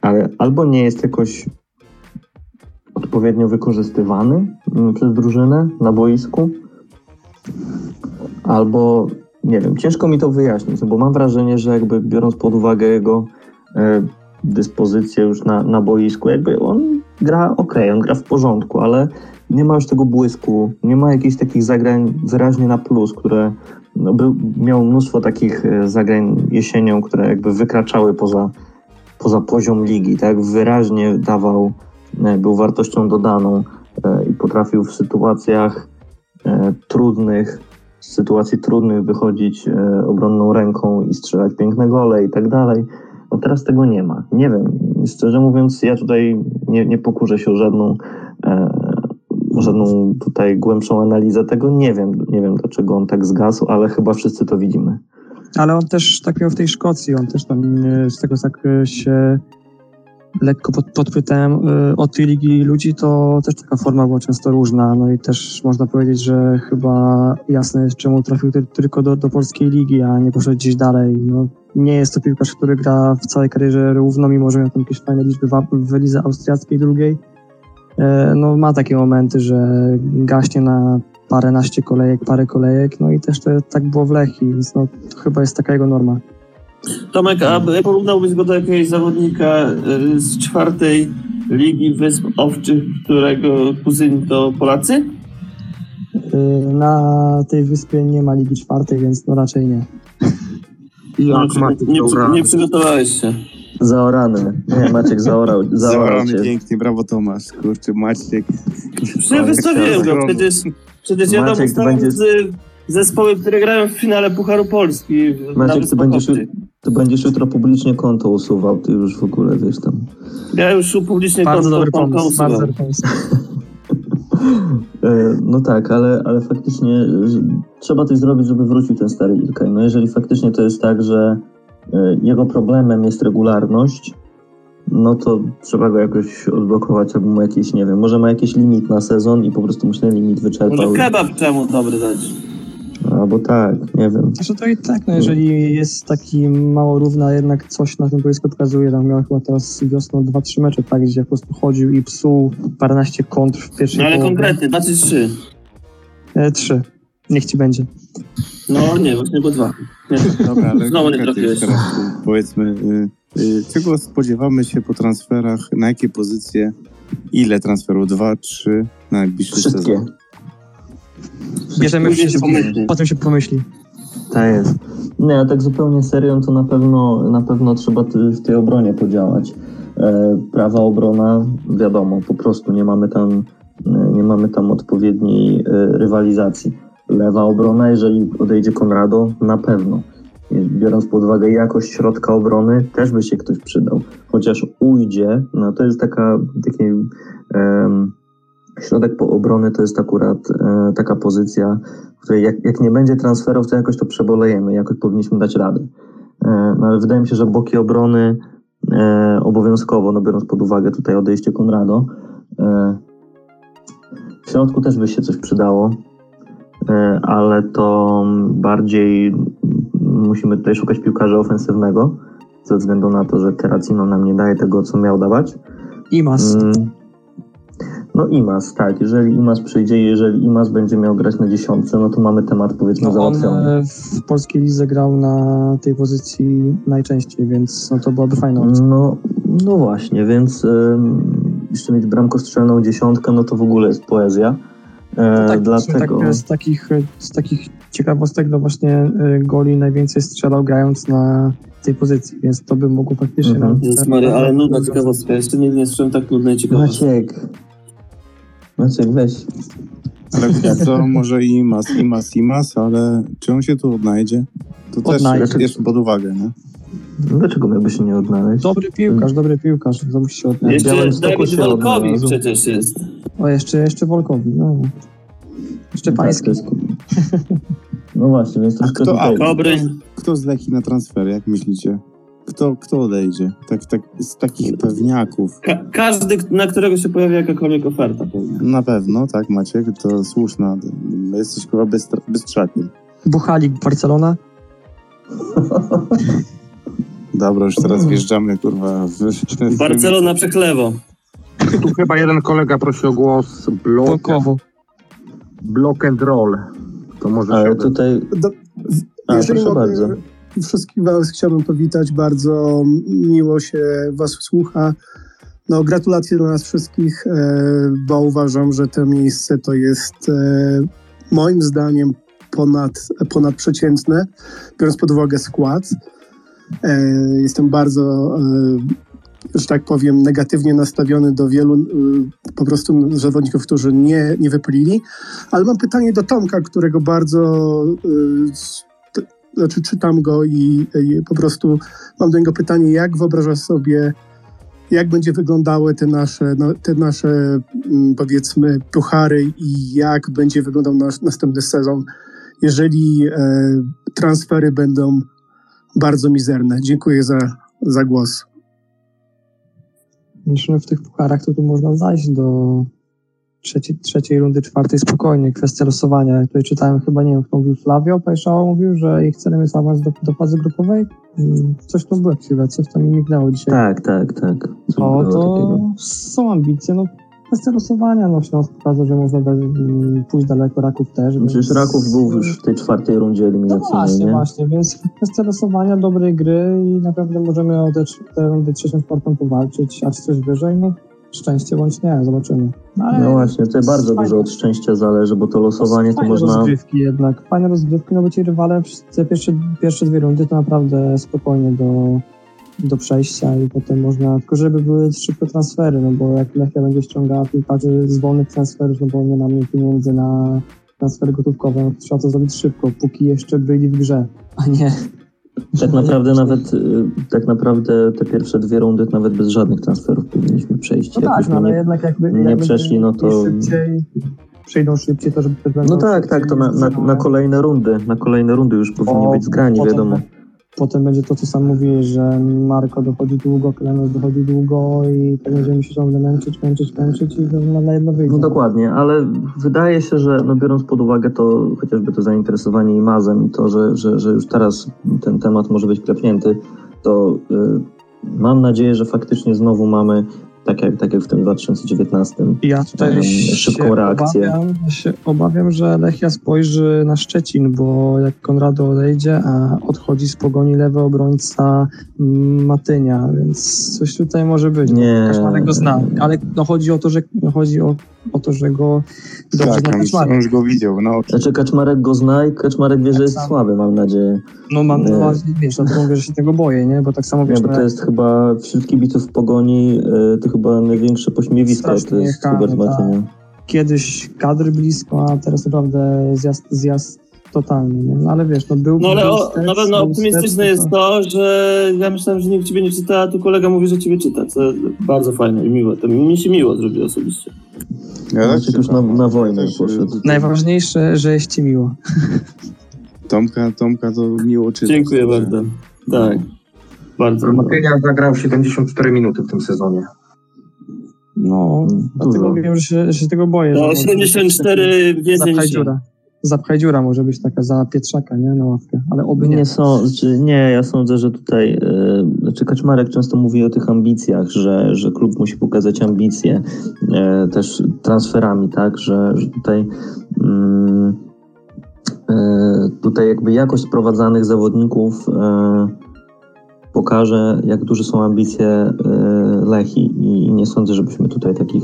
ale albo nie jest jakoś odpowiednio wykorzystywany mm, przez drużynę na boisku, albo nie wiem, ciężko mi to wyjaśnić, bo mam wrażenie, że jakby biorąc pod uwagę jego e, dyspozycję już na, na boisku, jakby on gra ok, on gra w porządku, ale nie ma już tego błysku, nie ma jakichś takich zagrań wyraźnie na plus, które no, był, miał mnóstwo takich e, zagrań jesienią, które jakby wykraczały poza, poza poziom ligi, tak? Wyraźnie dawał, e, był wartością dodaną e, i potrafił w sytuacjach e, trudnych sytuacji trudnych wychodzić obronną ręką i strzelać piękne gole i tak dalej. No teraz tego nie ma. Nie wiem. Szczerze mówiąc, ja tutaj nie, nie pokurzę się o żadną, żadną tutaj głębszą analizę tego. Nie wiem, nie wiem dlaczego on tak zgasł, ale chyba wszyscy to widzimy. Ale on też tak miał w tej Szkocji, on też tam e, z tego tak się lekko pod, podpytałem e, od tej ligi ludzi, to też taka forma była często różna. No i też można powiedzieć, że chyba jasne jest, czemu trafił ty, tylko do, do polskiej ligi, a nie poszedł gdzieś dalej. No, nie jest to piłkarz, który gra w całej karierze równo, mimo że miał tam jakieś fajne liczby w, w lidze austriackiej drugiej. E, No ma takie momenty, że gaśnie na paręnaście kolejek, parę kolejek, no i też to tak było w Lechii, więc no, to chyba jest taka jego norma. Tomek, a porównałbyś go do jakiegoś zawodnika y, z czwartej Ligi Wysp Owczych, którego kuzyni to Polacy? Yy, Na tej wyspie nie ma ligi czwartej, więc no raczej nie. I No, jak Maciek nie, dobra. nie przygotowałeś się. Zaorany. Nie, Maciek zaorał. zaorał Zaorany cię. pięknie, brawo Tomasz. Kurczę, Maciek. Przecież wystawiłem go, przecież, przecież ja tam Maciek, ty będziesz- z zespoły, które grają w finale Pucharu Polski. w- na Maciek, ty będziesz, ty będziesz jutro publicznie konto usuwał, ty już w ogóle wiesz tam. Ja już publicznie Bardzo konto dobry Tomka pomysł, usuwam. bardzo dobry pomysł. E, No tak, ale, ale faktycznie że trzeba coś zrobić, żeby wrócił ten stary Ilkay. No jeżeli faktycznie to jest tak, że jego problemem jest regularność, no to trzeba go jakoś odblokować, albo mu jakieś, nie wiem, może ma jakiś limit na sezon i po prostu mu się ten limit wyczerpał. Może kebab czemu dobry dać? Albo tak, nie wiem. Znaczy to i tak, no jeżeli jest taki mało równa, jednak coś na tym boisku pokazuje. Tam miał chyba teraz wiosną 2-3 mecze, tak, gdzie po prostu chodził i psuł paręnaście kontr w pierwszej No ale połowie. konkretnie, dwa czy trzy? E, trzy. Niech ci będzie. No nie, właśnie było dwa. Dobra, ale Znowu nie trafiłeś. teraz powiedzmy, y, y, czego spodziewamy się po transferach, na jakie pozycje, ile transferów? Dwa, trzy na najbliższy Wszystkie. sezon? Bierzemy pomyśli. Potem się pomyśli. Tak jest. Nie, a tak zupełnie serio, to na pewno, na pewno trzeba ty- w tej obronie podziałać. E, prawa obrona, wiadomo, po prostu nie mamy tam, nie mamy tam odpowiedniej e, rywalizacji. Lewa obrona, jeżeli odejdzie Konrado, na pewno. Biorąc pod uwagę jakość środka obrony, też by się ktoś przydał. Chociaż ujdzie, no to jest taka, taki em, środek po obrony, to jest akurat e, taka pozycja, w której jak, jak nie będzie transferów, to jakoś to przebolejemy, jakoś powinniśmy dać radę. E, no ale wydaje mi się, że boki obrony e, obowiązkowo, no biorąc pod uwagę tutaj odejście Konrado, e, w środku też by się coś przydało, ale to bardziej musimy tutaj szukać piłkarza ofensywnego, ze względu na to, że Terracino nam nie daje tego, co miał dawać. Imas. Mm. No Imas, tak. Jeżeli Imas przyjdzie jeżeli Imas będzie miał grać na dziesiątce, no to mamy temat powiedzmy No on załatwiony. e, w polskiej lidze grał na tej pozycji najczęściej, więc no to byłaby fajna opcja. No, no właśnie, więc ym, jeszcze mieć bramkostrzelną dziesiątkę, no to w ogóle jest poezja. E, To tak, dlatego... tak, z, takich, z takich ciekawostek, no właśnie e, goli najwięcej strzelał grając na tej pozycji, więc to by mogło faktycznie Mhm. nam... Jezus Maria, ale nudna ciekawostka. Jeszcze nigdy nie słyszałem tak nudnej ciekawostki. Maciek. Maciek, weź. Ale co, może i Imas, Imas, Imas, ale czy on się tu odnajdzie? To też Odnajdzie. jest pod uwagę, nie? Dlaczego miałby się nie odnaleźć? Dobry piłkarz, dobry piłkarz, to musi się odnaleźć. Jeszcze Dawid odnalazł. przecież jest. O, jeszcze, jeszcze Wolkowi, no. Jeszcze Tak, pański. to jest- No właśnie, więc troszkę kto- a. Kobry. Kto zleci na transfery, jak myślicie? Kto, kto odejdzie? Tak, tak, z takich pewniaków. Ka- każdy, na którego się pojawi jakakolwiek oferta pewnie. Na pewno, tak Maciek, to słuszna. Jesteś chyba bystrzakiem. Buchalik, Barcelona. Dobra, już teraz wjeżdżamy, kurwa. W, w, Barcelona przeklewo. Tu chyba jeden kolega prosi o głos. Block, block and roll. To może Ale się tutaj... Do, A, jeżeli proszę mogę, bardzo. Wszystkich Was chciałbym powitać. Bardzo miło się Was słucha. No, gratulacje dla nas wszystkich, e, bo uważam, że to miejsce to jest e, moim zdaniem ponad, ponadprzeciętne, biorąc pod uwagę skład. E, jestem bardzo, e, że tak powiem, negatywnie nastawiony do wielu e, po prostu zawodników, którzy nie, nie wypalili. Ale mam pytanie do Tomka, którego bardzo znaczy czytam go i, i po prostu mam do niego pytanie, jak wyobrażasz sobie, jak będzie wyglądały te nasze, no, te nasze mm, powiedzmy puchary i jak będzie wyglądał nasz następny sezon, jeżeli transfery będą bardzo mizerne. Dziękuję za, za głos. Myślę, w tych pucharach to tu można zajść do trzeciej, trzeciej rundy, czwartej spokojnie. Kwestia losowania. Jak tutaj czytałem chyba, nie wiem, kto mówił, Flavio Pajszało mówił, że ich celem jest awans do, do fazy grupowej. Mm, Coś tu było chwilę, coś tam mi mignęło dzisiaj. Tak, tak, tak. No było to takiego. są ambicje. No, kwestia losowania. No, Śląsk pokazał, że można da, mm, pójść daleko, Raków też. Przecież więc- Raków był już w tej czwartej rundzie No eliminacyjnej, właśnie, nie? właśnie, więc kwestia losowania, dobrej gry i naprawdę możemy o tę tę rundę trzecią, czwartą powalczyć, a czy coś wyżej, no szczęście bądź nie, zobaczymy. No, ale No właśnie, tutaj bardzo fajne. dużo od szczęścia zależy, bo to losowanie to fajne można... rozgrywki jednak, fajne rozgrywki, no bo ci rywale te pierwsze, pierwsze dwie rundy to naprawdę spokojnie do, do przejścia i potem można, tylko żeby były szybko transfery, no bo jak Lechia będzie ściągała piłkarzy z wolnych transferów, no bo nie mamy pieniędzy na transfery gotówkowe, no trzeba to zrobić szybko, póki jeszcze byli w grze, a nie Tak naprawdę nawet, y, tak naprawdę te pierwsze dwie rundy nawet bez żadnych transferów powinniśmy przejść. No tak, no, ale nie- jednak jakby nie jakby przeszli, no to- szybciej, przejdą szybciej, to żeby No tak, tak, to na, na, na kolejne rundy, na kolejne rundy już powinni O, być zgrani, wiadomo. Potem będzie to, co sam mówiłeś, że Marko dochodzi długo, Klenos dochodzi długo i tak będziemy się ciągle męczyć, męczyć, męczyć i na, na jedno wyjdzie. No dokładnie, ale wydaje się, że no biorąc pod uwagę to chociażby to zainteresowanie Imazem i to, że, że, że już teraz ten temat może być klepnięty, to y, mam nadzieję, że faktycznie znowu mamy, tak jak, tak jak w tym 2019, Ja tutaj się szybką reakcję. Obawiam, ja się obawiam, że Lechia spojrzy na Szczecin, bo jak Konrado odejdzie, a odchodzi z pogoni lewy obrońca mm, Matynia, więc coś tutaj może być. Nie. Kaszmarek go zna, ale no chodzi o to, że no chodzi o o to, że go dobrze Tak, na on już, Kaczmarek. go widział. No, Znaczy Kaczmarek go zna i Kaczmarek wie, że Tak jest słaby, mam nadzieję. No mam, Nie. no, wiesz, dlatego mówię, że się tego boję, nie? Bo tak samo Nie, wiesz, bo no, to jest chyba wśród kibiców Pogoni y, chyba największe pośmiewisko, to Strasznie jest Hubert Martyniak. kiedyś kadry blisko, a teraz naprawdę zjazd, zjazd totalny, nie? No ale wiesz, no był No ale był o, stec, na pewno optymistyczne jest to, że ja myślałem, że nikt ciebie nie czyta, a tu kolega mówi, że ciebie czyta, co bardzo fajne i miłe. To mi się miło zrobiło osobiście. ja Maciek już na, na wojnę też, poszedł. y, Najważniejsze, że jest ci miło. Tomka, Tomka to miło czytać. Dziękuję bardzo. Tak. Bardzo miło. Matyniak zagrał 74 minuty w tym sezonie. No, dlatego Dużo. wiem, że się, że się tego boję. No, że- 74 więcej Zapchaj niż dziura. Zapchaj dziura może być taka za Pietrzaka, nie? Na ławkę, ale oby nie. Nie, są, czy nie, ja sądzę, że tutaj, y, znaczy Kaczmarek często mówi o tych ambicjach, że, że klub musi pokazać ambicje, y, też transferami, tak, że, że tutaj mm, y, tutaj jakby jakość sprowadzanych zawodników y, pokaże, jak duże są ambicje y, Lechi i nie sądzę, żebyśmy tutaj takich,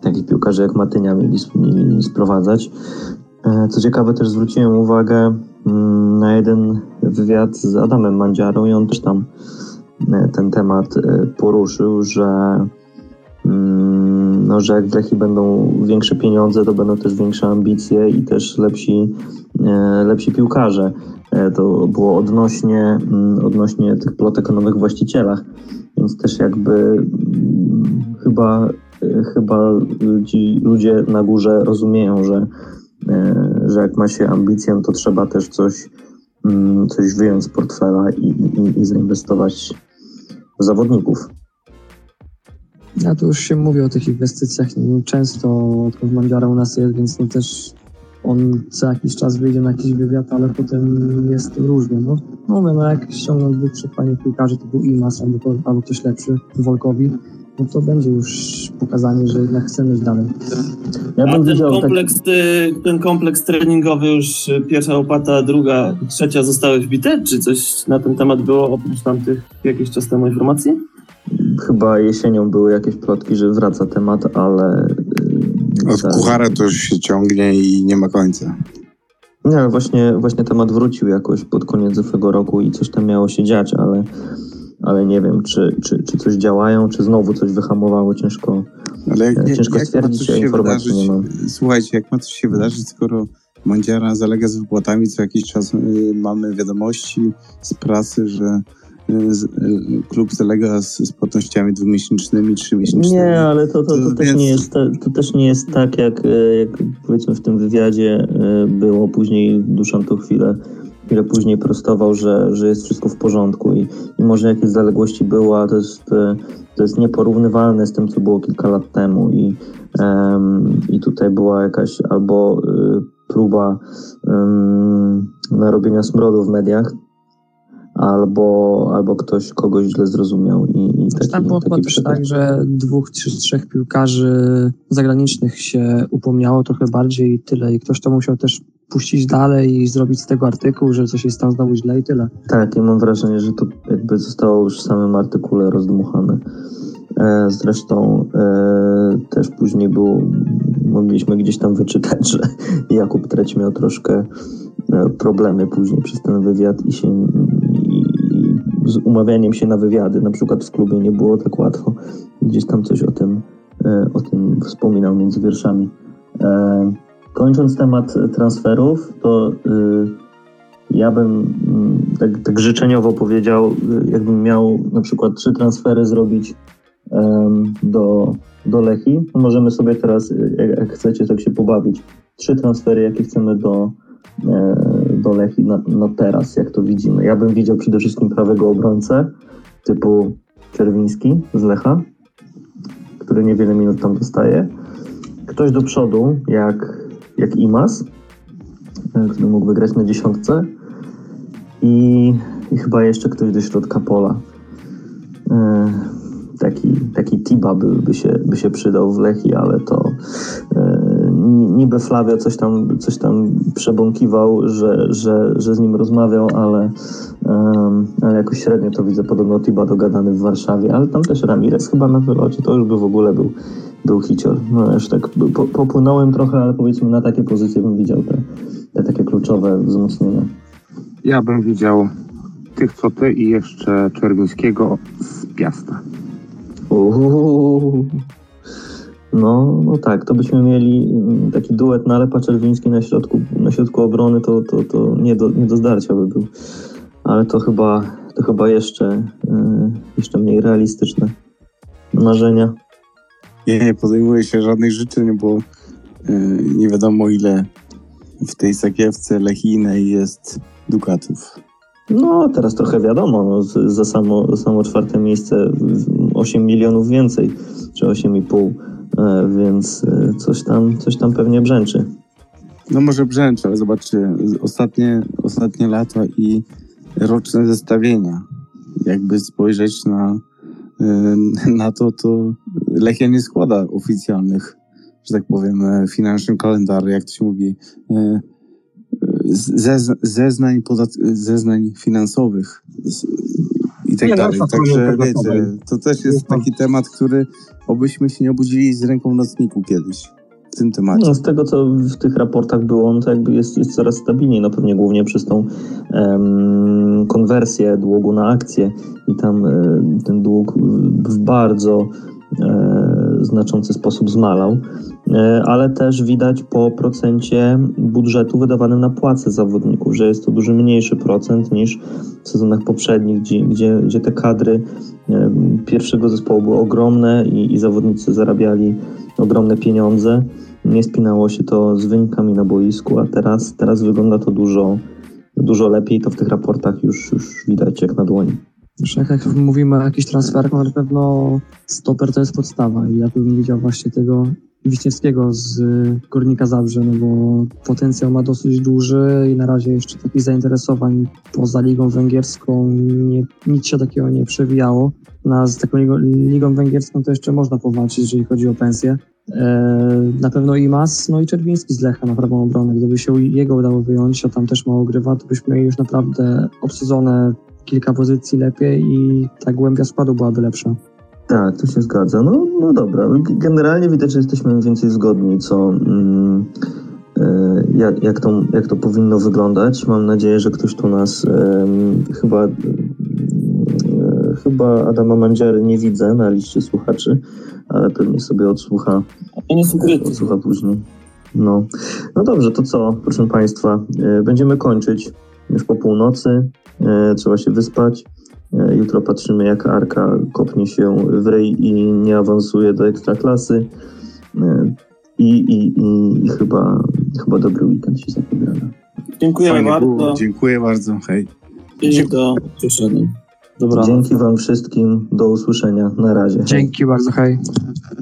takich piłkarzy jak Matynia mieli, mieli sprowadzać. E, Co ciekawe, też zwróciłem uwagę mm, na jeden wywiad z Adamem Mandziarą i on też tam e, ten temat e, poruszył, że, mm, no, że jak w Lechii będą większe pieniądze, to będą też większe ambicje i też lepsi, lepsi piłkarze. E, To było odnośnie, mm, odnośnie tych plotek o nowych właścicielach, więc też jakby mm, chyba, e, chyba ludzi, ludzie na górze rozumieją, że e, że jak ma się ambicję, to trzeba też coś, mm, coś wyjąć z portfela i, i, i zainwestować w zawodników. Ja tu już się mówi o tych inwestycjach często, odkąd Mandziara u nas jest, więc no też on co jakiś czas wyjdzie na jakiś wywiad, ale potem jest różnie. No, no mówię, no jak ściągną dwóch, trzech fajnych piłkarzy typu Imas albo, albo ktoś lepszy, Wolkowi, no to będzie już pokazanie, że jednak chcemy iść dalej. Ja A ten widział tak, kompleks, y, ten kompleks treningowy już y, pierwsza opłata, druga, trzecia zostały wbite? Czy coś na ten temat było oprócz tamtych jakiś czas temu informacji? chyba jesienią były jakieś plotki, że wraca temat, ale... Od tak. kuchara to już się ciągnie i nie ma końca. Nie, ale właśnie, właśnie temat wrócił jakoś pod koniec zeszłego roku i coś tam miało się dziać, ale, ale nie wiem, czy, czy, czy coś działają, czy znowu coś wyhamowało, ciężko, Ale jak, E, jak, ciężko jak stwierdzić, coś ja się informacji wydarzyć, nie mam. słuchajcie, jak ma coś się wydarzyć, skoro Mandziara zalega z wypłatami, co jakiś czas y, mamy wiadomości z prasy, że klub zalega z, z płatnościami dwumiesięcznymi, trzymiesięcznymi. Nie, ale to, to, to, To też nie jest, to też nie jest tak, jak, e, jak powiedzmy w tym wywiadzie e, było. Później Duszan to chwilę, chwilę później prostował, że, że jest wszystko w porządku i, i może jakieś zaległości było, a to jest, e, to jest nieporównywalne z tym, co było kilka lat temu i, em, i tutaj była jakaś albo e, próba narobienia smrodu w mediach, albo, albo ktoś kogoś źle zrozumiał i, i taki, Tam było taki też tak, że dwóch czy trzech piłkarzy zagranicznych się upomniało trochę bardziej i tyle. I ktoś to musiał też puścić dalej i zrobić z tego artykuł, że coś jest tam znowu źle i tyle. Tak, ja mam wrażenie, że to jakby zostało już w samym artykule rozdmuchane. E, Zresztą e, też później było, mogliśmy gdzieś tam wyczytać, że Jakub Treć miał troszkę problemy później przez ten wywiad i się i, i z umawianiem się na wywiady, na przykład w klubie nie było tak łatwo. Gdzieś tam coś o tym, e, o tym wspominał między wierszami. E, Kończąc temat transferów, to ja bym mm, tak, tak życzeniowo powiedział, jakbym miał na przykład trzy transfery zrobić do, do Lechi, możemy sobie teraz, jak, chcecie, tak się pobawić. Trzy transfery, jakie chcemy do, e, do Lechi na, na teraz, jak to widzimy. Ja bym widział przede wszystkim prawego obrońcę typu Czerwiński z Lecha, który niewiele minut tam dostaje. Ktoś do przodu, jak, jak Imas, e, który mógł wygrać na dziesiątce. I, I chyba jeszcze ktoś do środka pola. E, taki taki Tiba by, by, się, by się przydał w Lechi, ale to e, niby Flavio coś tam, coś tam przebąkiwał, że, że, że z nim rozmawiał, ale, ale jakoś średnio to widzę. Podobno Tiba dogadany w Warszawie, ale tam też Ramirez chyba na wylocie, to już by w ogóle był, był hicior. No już tak po, popłynąłem trochę, ale powiedzmy na takie pozycje bym widział te, te takie kluczowe wzmocnienia. Ja bym widział tych co ty i jeszcze Czerwińskiego z Piasta. Uuu. No, no tak, to byśmy mieli mm, taki duet Nalepa Czerwiński na środku, na środku obrony, to, to, to nie, do, nie do zdarcia by był. Ale to chyba, to chyba jeszcze, yy, jeszcze mniej realistyczne marzenia. Nie, nie podejmuję się żadnych życzeń, bo yy, nie wiadomo ile w tej sakiewce lechijnej jest dukatów. No, teraz trochę wiadomo, no, za, samo, samo czwarte miejsce 8 milionów więcej, czy 8,5, e, więc e, coś tam, coś tam pewnie brzęczy. No może brzęczy, ale zobaczcie, ostatnie, ostatnie lata i roczne zestawienia. Jakby spojrzeć na, e, na to, to Lechia nie składa oficjalnych, że tak powiem, financial calendar, jak to się mówi, zez, zeznań, podat, zeznań finansowych i tak nie, dalej. No, Także wiecie, to też jest taki temat, który obyśmy się nie obudzili z ręką nocniku kiedyś. W tym temacie. No, z tego, co w tych raportach było, on to jakby jest, jest coraz stabilniej, no pewnie głównie przez tą um, konwersję długu na akcje i tam um, ten dług w bardzo E, znaczący sposób zmalał, e, ale też widać po procencie budżetu wydawanym na płace zawodników, że jest to dużo mniejszy procent niż w sezonach poprzednich, gdzie, gdzie, gdzie te kadry e, pierwszego zespołu były ogromne i, i zawodnicy zarabiali ogromne pieniądze. Nie spinało się to z wynikami na boisku, a teraz, teraz wygląda to dużo, dużo lepiej. To w tych raportach już, już widać jak na dłoni. Zresztą jak mówimy o jakichś transferach, no na pewno stoper to jest podstawa i ja bym widział właśnie tego Wiśniewskiego z Górnika Zabrze, no bo potencjał ma dosyć duży i na razie jeszcze takich zainteresowań poza ligą węgierską nie, nic się takiego nie przewijało. Na, z taką ligą, ligą węgierską to jeszcze można powalczyć, jeżeli chodzi o pensję. E, na pewno i Mas, no i Czerwiński z Lecha na prawą obronę. Gdyby się jego udało wyjąć, a tam też mało grywa, to byśmy mieli już naprawdę obsadzone kilka pozycji lepiej i ta głębia składu byłaby lepsza. Tak, to się zgadza. No, no dobra. Generalnie widać, że jesteśmy mniej więcej zgodni, co, mm, e, jak, jak, to, jak to powinno wyglądać. Mam nadzieję, że ktoś tu nas chyba, e, chyba Adama Mandziary nie widzę na liście słuchaczy, ale pewnie sobie odsłucha, odsłucha później. No. no dobrze, to co, proszę Państwa, e, będziemy kończyć już po północy. E, trzeba się wyspać. E, jutro patrzymy, jak Arka kopnie się w rej i nie awansuje do ekstraklasy. E, I, i, i, i chyba, chyba dobry weekend się zapowiada. Dziękuję bardzo. Dziękuję bardzo. Hej. I do usłyszenia. Dzięki Wam wszystkim. Do usłyszenia. Na razie. Dzięki bardzo. Hej.